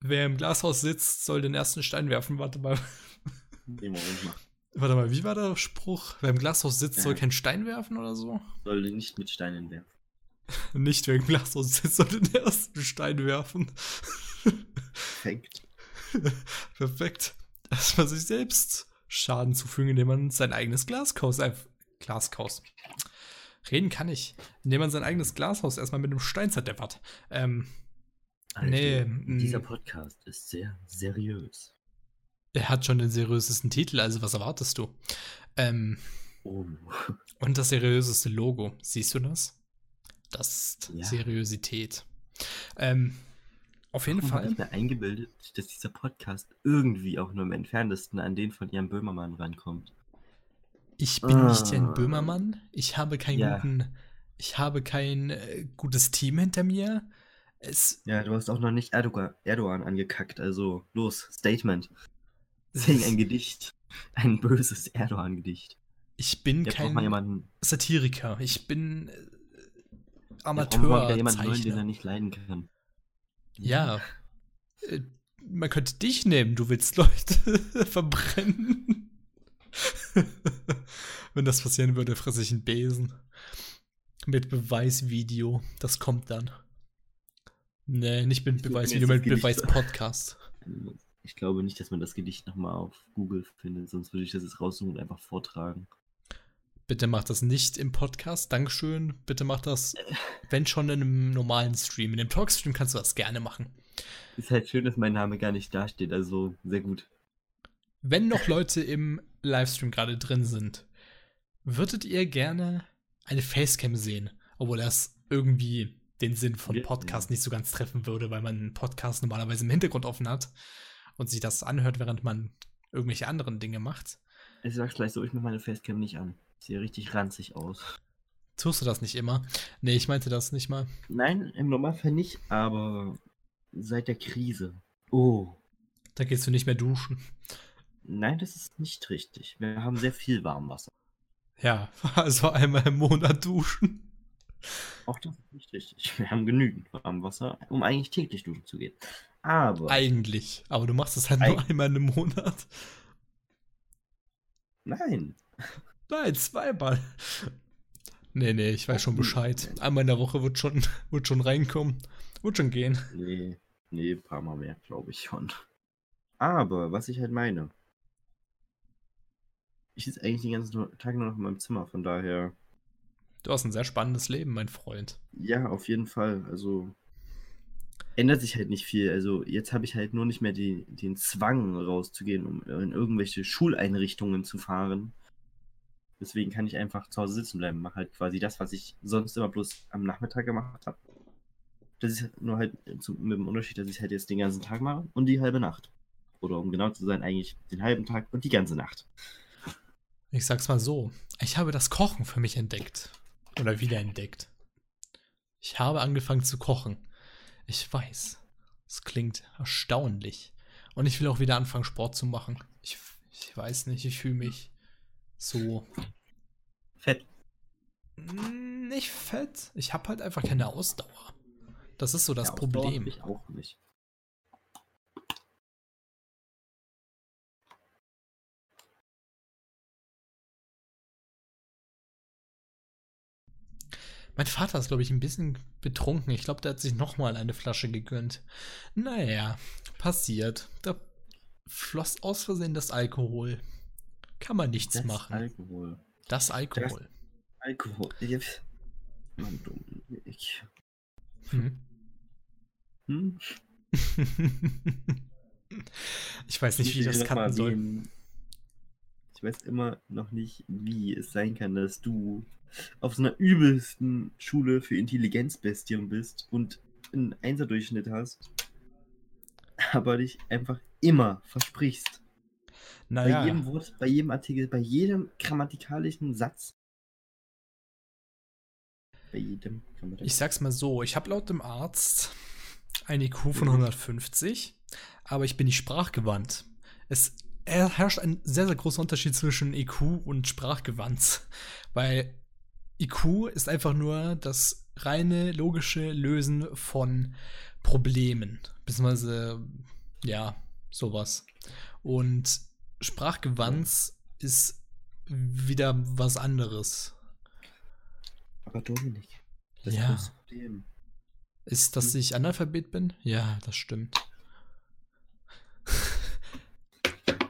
wer im Glashaus sitzt, soll den ersten Stein werfen. Warte mal, wir nicht machen. warte mal, wie war der Spruch? Wer im Glashaus sitzt, soll Ja. keinen Stein werfen oder so? Soll nicht mit Steinen werfen. Nicht wer im Glashaus sitzt, soll den ersten Stein werfen. Perfekt. Perfekt. Erstmal sich selbst Schaden zufügen, indem man sein eigenes Glashaus, äh, Glashaus. Reden kann ich. Indem man sein eigenes Glashaus erstmal mit einem Stein zerdeppert. Ähm, Nee, mm. Dieser Podcast ist sehr seriös. er hat schon den seriösesten Titel, also was erwartest du? Ähm, Oh. und das seriöseste Logo. Siehst du das? Das ist Ja. Seriosität. Ähm, auf jeden Warum Fall. ich mir eingebildet, dass dieser Podcast irgendwie auch nur im entferntesten an den von Jan Böhmermann rankommt. Ich bin nicht Jan Ah. Böhmermann. Ich habe keinen Ja. guten, ich habe kein äh, gutes Team hinter mir. Es, Ja, du hast auch noch nicht Erdogan, Erdogan angekackt, also los, Statement. Sing ein Gedicht. Ein böses Erdogan-Gedicht. ich bin Jetzt kein Satiriker. Ich bin äh, mal wieder jemanden neuen, den er nicht leiden kann. Ja. Äh, Man könnte dich nehmen, du willst Leute verbrennen. Wenn das passieren würde, fresse ich einen Besen. Mit Beweisvideo. Das kommt dann. Nee, nicht mit Beweisvideo, mit. Beweispodcast. Ich glaube nicht, dass man das Gedicht nochmal auf Google findet, sonst würde ich das jetzt raussuchen und einfach vortragen. Bitte macht das nicht im Podcast. Dankeschön. Bitte macht das, wenn schon in einem normalen Stream. In dem Talkstream kannst du das gerne machen. Ist halt schön, dass mein Name gar nicht dasteht, also sehr gut. Wenn noch Leute im Livestream gerade drin sind, würdet ihr gerne eine Facecam sehen? Obwohl das irgendwie den Sinn von Podcast nicht so ganz treffen würde, weil man einen Podcast normalerweise im Hintergrund offen hat und sich das anhört, während man irgendwelche anderen Dinge macht. Ich sag's gleich so, ich mach meine Facecam nicht an. Sieht richtig ranzig aus. Tust du das nicht immer? Nee, ich meinte das nicht mal. Nein, im Normalfall nicht, aber seit der Krise. Oh. Da gehst du nicht mehr duschen. Nein, das ist nicht richtig. Wir haben sehr viel Warmwasser. Ja, also einmal im Monat duschen. Auch das ist nicht richtig. Wir haben genügend Warmwasser, um eigentlich täglich duschen zu gehen. Aber. Eigentlich. Aber du machst es halt nur einmal im Monat. Nein. Nein, zweimal. Nee, nee, ich weiß schon Bescheid. Einmal in der Woche wird schon, wird schon reinkommen. Wird schon gehen. Nee, nee, ein paar Mal mehr, glaube ich schon. Aber, was ich halt meine. Ich sitze eigentlich den ganzen Tag nur noch in meinem Zimmer, von daher. Du hast ein sehr spannendes Leben, mein Freund. Ja, auf jeden Fall. Also ändert sich halt nicht viel. Also jetzt habe ich halt nur nicht mehr die, den Zwang rauszugehen, um in irgendwelche Schuleinrichtungen zu fahren. Deswegen kann ich einfach zu Hause sitzen bleiben. Mache halt quasi das, was ich sonst immer bloß am Nachmittag gemacht habe. Das ist nur halt zum, mit dem Unterschied, dass ich halt jetzt den ganzen Tag mache und die halbe Nacht. Oder um genau zu sein, eigentlich den halben Tag und die ganze Nacht. Ich sag's mal so. Ich habe das Kochen für mich entdeckt. Oder wiederentdeckt. Ich habe angefangen zu kochen. Ich weiß. Es klingt erstaunlich. Und ich will auch wieder anfangen, Sport zu machen. Ich, ich weiß nicht, ich fühle mich so Fett. Nicht fett. Ich habe halt einfach keine Ausdauer. Das ist so das Ja, Problem. Ich auch nicht. Mein Vater ist, glaube ich, ein bisschen betrunken. Ich glaube, der hat sich nochmal eine Flasche gegönnt. Naja, passiert. Da floss aus Versehen das Alkohol. Kann man nichts Das machen. Alkohol. das Alkohol. Alkohol. Ich- Mann, Dominik. Hm. Hm? ich weiß nicht, wie ich das cutten soll. Ich weiß immer noch nicht, wie es sein kann, dass du auf so einer übelsten Schule für Intelligenzbestien bist und einen Einserdurchschnitt hast, aber dich einfach immer versprichst. Bei Naja, jedem Wort, bei jedem Artikel, bei jedem grammatikalischen Satz. Bei jedem ich sag's mal so. Ich habe laut dem Arzt ein IQ von 150, aber ich bin nicht sprachgewandt. Es er herrscht ein sehr, sehr großer Unterschied zwischen IQ und sprachgewandt. Weil IQ ist einfach nur das reine logische Lösen von Problemen. Beziehungsweise, ja, sowas. Und Sprachgewandt ist wieder was anderes. Aber Dominik, das Ja. große Problem. Ist, dass ich Analphabet bin? Ja, das stimmt.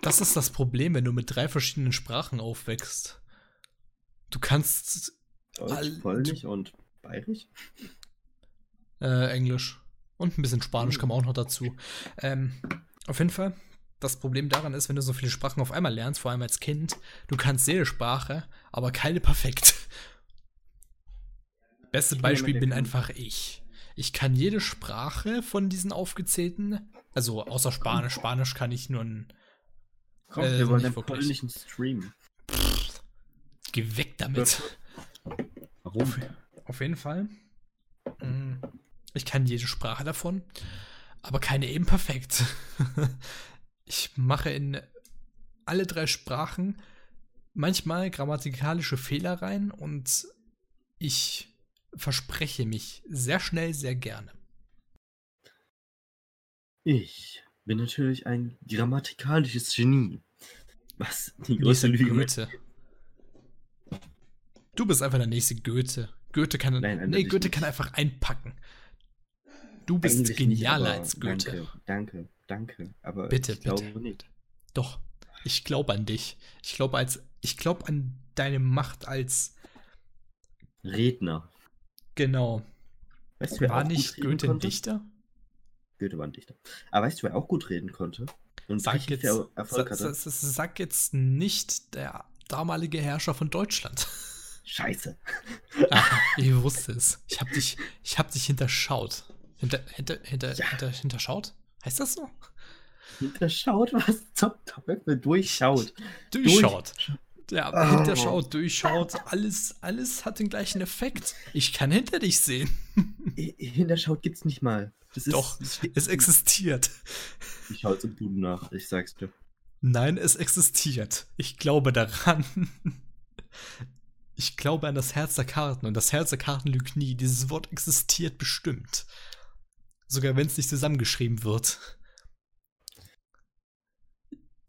Das ist das Problem, wenn du mit drei verschiedenen Sprachen aufwächst. Du kannst Deutsch, Polnisch und Bayerisch? äh, Englisch und ein bisschen Spanisch kam auch noch dazu. Ähm, auf jeden Fall, das Problem daran ist, wenn du so viele Sprachen auf einmal lernst, vor allem als Kind, du kannst jede Sprache, aber keine perfekt. Beste Beispiel bin kann- einfach ich. Ich kann jede Sprache von diesen aufgezählten, also außer Spanisch. Spanisch kann ich nur ein Komm, Äh, wir wollen wirklich. polnischen Stream. Geh weg damit. Warum? Auf jeden Fall. Mm, Ich kann jede Sprache davon, aber keine eben perfekt. Ich mache in alle drei Sprachen manchmal grammatikalische Fehler rein und ich verspreche mich sehr schnell, sehr gerne. Ich bin natürlich ein grammatikalisches Genie. Was die größte Lüge Goethe. Du bist einfach der nächste Goethe. Goethe kann, Nein, nee, Goethe nicht. kann einfach einpacken. Du bist Eigentlich genialer nicht, als Goethe. Danke, danke, danke. Aber Bitte, ich glaube bitte. nicht. Doch. Ich glaube an dich. Ich glaube als, ich glaube an deine Macht als Redner. genau. Weißt du, War nicht Goethe ein? Dichter? Goethe war ein Dichter. Aber weißt du, wer auch gut reden konnte? Und Sag jetzt, Erfolg hatte? sa, sag jetzt nicht der damalige Herrscher von Deutschland. Scheiße. Ah, ich wusste es. Ich hab dich, ich hab dich hinterschaut. Hinter, hinter, hinter, Ja. hinter, hinterschaut? Heißt das so? Hinterschaut, was zum Teufel? Durchschaut. Durchschaut. Ja, Oh. hinterschaut, durchschaut, alles, alles hat den gleichen Effekt. Ich kann hinter dich sehen. Hinterschaut gibt's nicht mal. Ist, Doch, Es existiert. Ich schaue zum Duden nach, ich sag's dir. Nein, es existiert. Ich glaube daran. Ich glaube an das Herz der Karten und das Herz der Karten lügt nie. Dieses Wort existiert bestimmt. Sogar wenn es nicht zusammengeschrieben wird.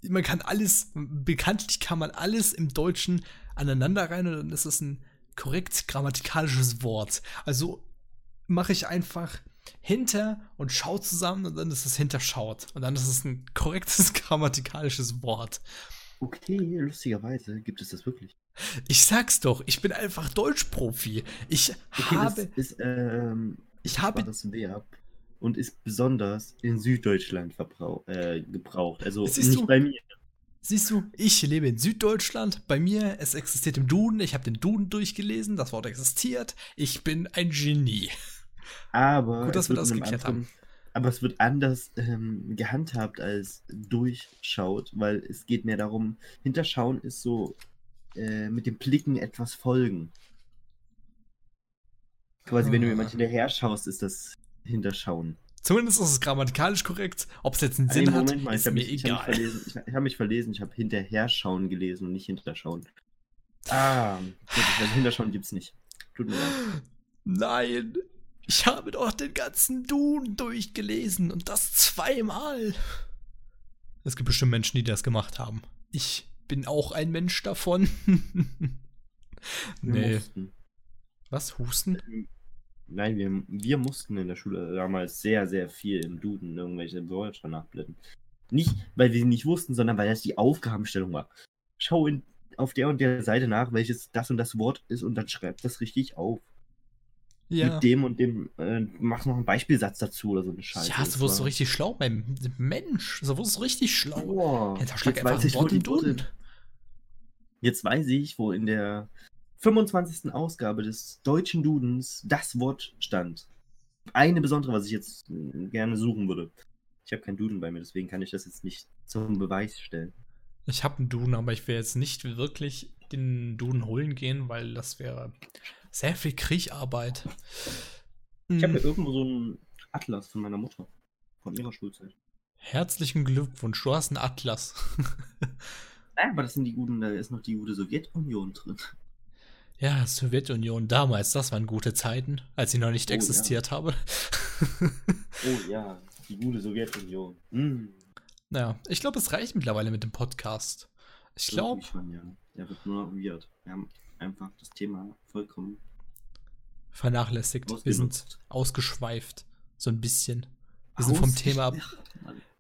Man kann alles, bekanntlich kann man alles im Deutschen aneinander rein und dann ist es ein korrekt grammatikalisches Wort. Also mache ich einfach hinter und schau zusammen und dann ist es hinterschaut. Und dann ist es ein korrektes grammatikalisches Wort. Okay, lustigerweise gibt es das wirklich. Ich sag's doch, ich bin einfach Deutschprofi. Ich Okay, habe, das ist, ähm, ich habe, das Verb und ist besonders in Süddeutschland äh, gebraucht. Also Siehst nicht du? bei mir. siehst du, ich lebe in Süddeutschland. Bei mir, es existiert im Duden. Ich habe den Duden durchgelesen. Das Wort existiert. Ich bin ein Genie. Aber, Gut, dass wir das geklärt anderen- Aber es wird anders ähm, gehandhabt als durchschaut, weil es geht mehr darum, hinterschauen ist so äh, mit dem Blicken etwas folgen. Quasi, wenn du Ah. jemand hinterher schaust, ist das Hinterschauen. Zumindest ist es grammatikalisch korrekt. Ob es jetzt einen Ah, Sinn nee, hat, Moment mal, ich ist habe mir mich, ich hab egal. verlesen. Ich, ich habe mich verlesen, ich habe hinterher schauen gelesen und nicht hinterschauen. Ah, gut, also hinterschauen gibt's nicht. Tut mir leid. Nein, ich habe doch den ganzen Duden durchgelesen und das zweimal. Es gibt bestimmt Menschen, die das gemacht haben. Ich bin auch ein Mensch davon. Nee. mussten. Was? Husten? Nein, wir, wir mussten in der Schule damals sehr, sehr viel im Duden irgendwelche Wörter nachblenden. Nicht, weil wir sie nicht wussten, sondern weil das die Aufgabenstellung war. Schau in, auf der und der Seite nach, welches das und das Wort ist und dann schreib das richtig auf. Ja. Mit dem und dem, äh, mach noch einen Beispielsatz dazu oder so eine Scheiße. Ja, so wirst du richtig schlau, mein Mensch. So wirst du richtig schlau. Boah, Jetzt schlag jetzt einfach ein Wort im. Duden. Jetzt weiß ich, wo in der 25. Ausgabe des deutschen Dudens das Wort stand. Eine besondere, was ich jetzt äh, gerne suchen würde. Ich habe keinen Duden bei mir, deswegen kann ich das jetzt nicht zum Beweis stellen. Ich habe einen Duden, aber ich will jetzt nicht wirklich den Duden holen gehen, weil das wäre sehr viel Kriecharbeit. Ich habe Hm, hier irgendwo so einen Atlas von meiner Mutter. Von ihrer Schulzeit. Herzlichen Glückwunsch, du hast einen Atlas. Nein, aber das sind die guten, da ist noch die gute Sowjetunion drin. Ja, Sowjetunion damals, das waren gute Zeiten, als ich noch nicht Oh, ja. existiert habe. Oh ja, die gute Sowjetunion. Mm, naja, ich glaube, es reicht mittlerweile mit dem Podcast. Ich glaube, ja. Der wird nur noch weird. Wir haben einfach das Thema vollkommen vernachlässigt. Wir sind ausgeschweift. So ein bisschen. Wir sind vom Thema ab,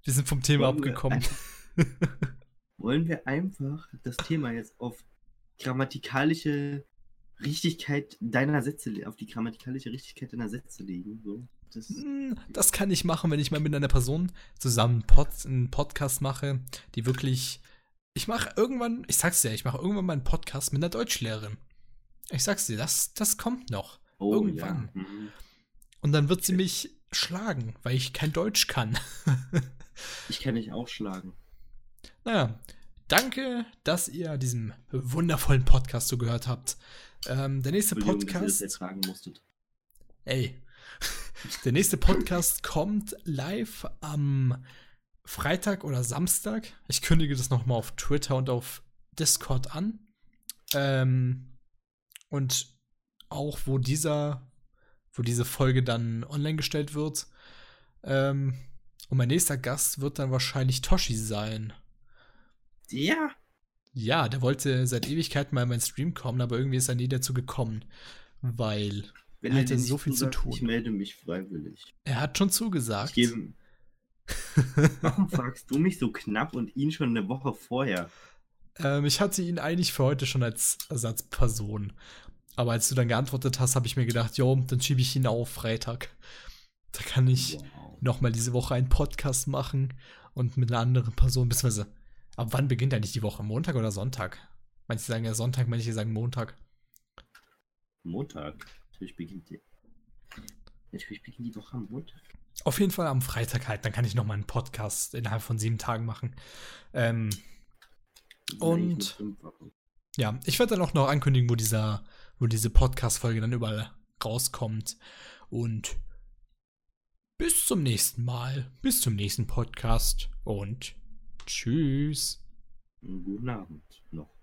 wir sind vom Thema Wollen wir abgekommen. Wollen wir einfach das Thema jetzt auf grammatikalische Richtigkeit deiner Sätze, auf die grammatikalische Richtigkeit deiner Sätze legen? So, das, Hm, Das kann ich machen, wenn ich mal mit einer Person zusammen Pod, einen Podcast mache, die wirklich. Ich mache irgendwann, ich sag's dir, ich mache irgendwann mal einen Podcast mit einer Deutschlehrerin. Ich sag's dir, das, das kommt noch. oh, irgendwann. Ja. Mhm. Und dann wird sie mich schlagen, weil ich kein Deutsch kann. Ich kann dich auch schlagen. Naja, danke, dass ihr diesem wundervollen Podcast zugehört habt. Ähm, der nächste Podcast. Ey. Der nächste Podcast kommt live am Freitag oder Samstag. Ich kündige das nochmal auf Twitter und auf Discord an. Ähm, und auch wo dieser, wo diese Folge dann online gestellt wird. Ähm, und mein nächster Gast wird dann wahrscheinlich Toshi sein. Ja. Ja, der wollte seit Ewigkeiten mal in meinen Stream kommen, aber irgendwie ist er nie dazu gekommen. Weil Wenn Er hatte so viel zu tun. Ich melde mich freiwillig. er hat schon zugesagt. gebe. Warum fragst du mich so knapp und ihn schon eine Woche vorher? Ähm, ich hatte ihn eigentlich für heute schon als Ersatzperson. Aber als du dann geantwortet hast, habe ich mir gedacht, jo, dann schiebe ich ihn auf Freitag. Da kann ich wow. nochmal diese Woche einen Podcast machen und mit einer anderen Person, beziehungsweise, ab wann beginnt eigentlich die Woche? Montag oder Sonntag? Manche sagen ja Sonntag, manche sagen Montag. Montag. Natürlich beginnt die. Natürlich beginnt die Woche am Montag. Auf jeden Fall am Freitag halt. Dann kann ich nochmal einen Podcast innerhalb von sieben Tagen machen. Ähm, und ja, ich werde dann auch noch ankündigen, wo dieser, wo diese Podcast-Folge dann überall rauskommt. Und bis zum nächsten Mal, bis zum nächsten Podcast und tschüss. Guten Abend noch.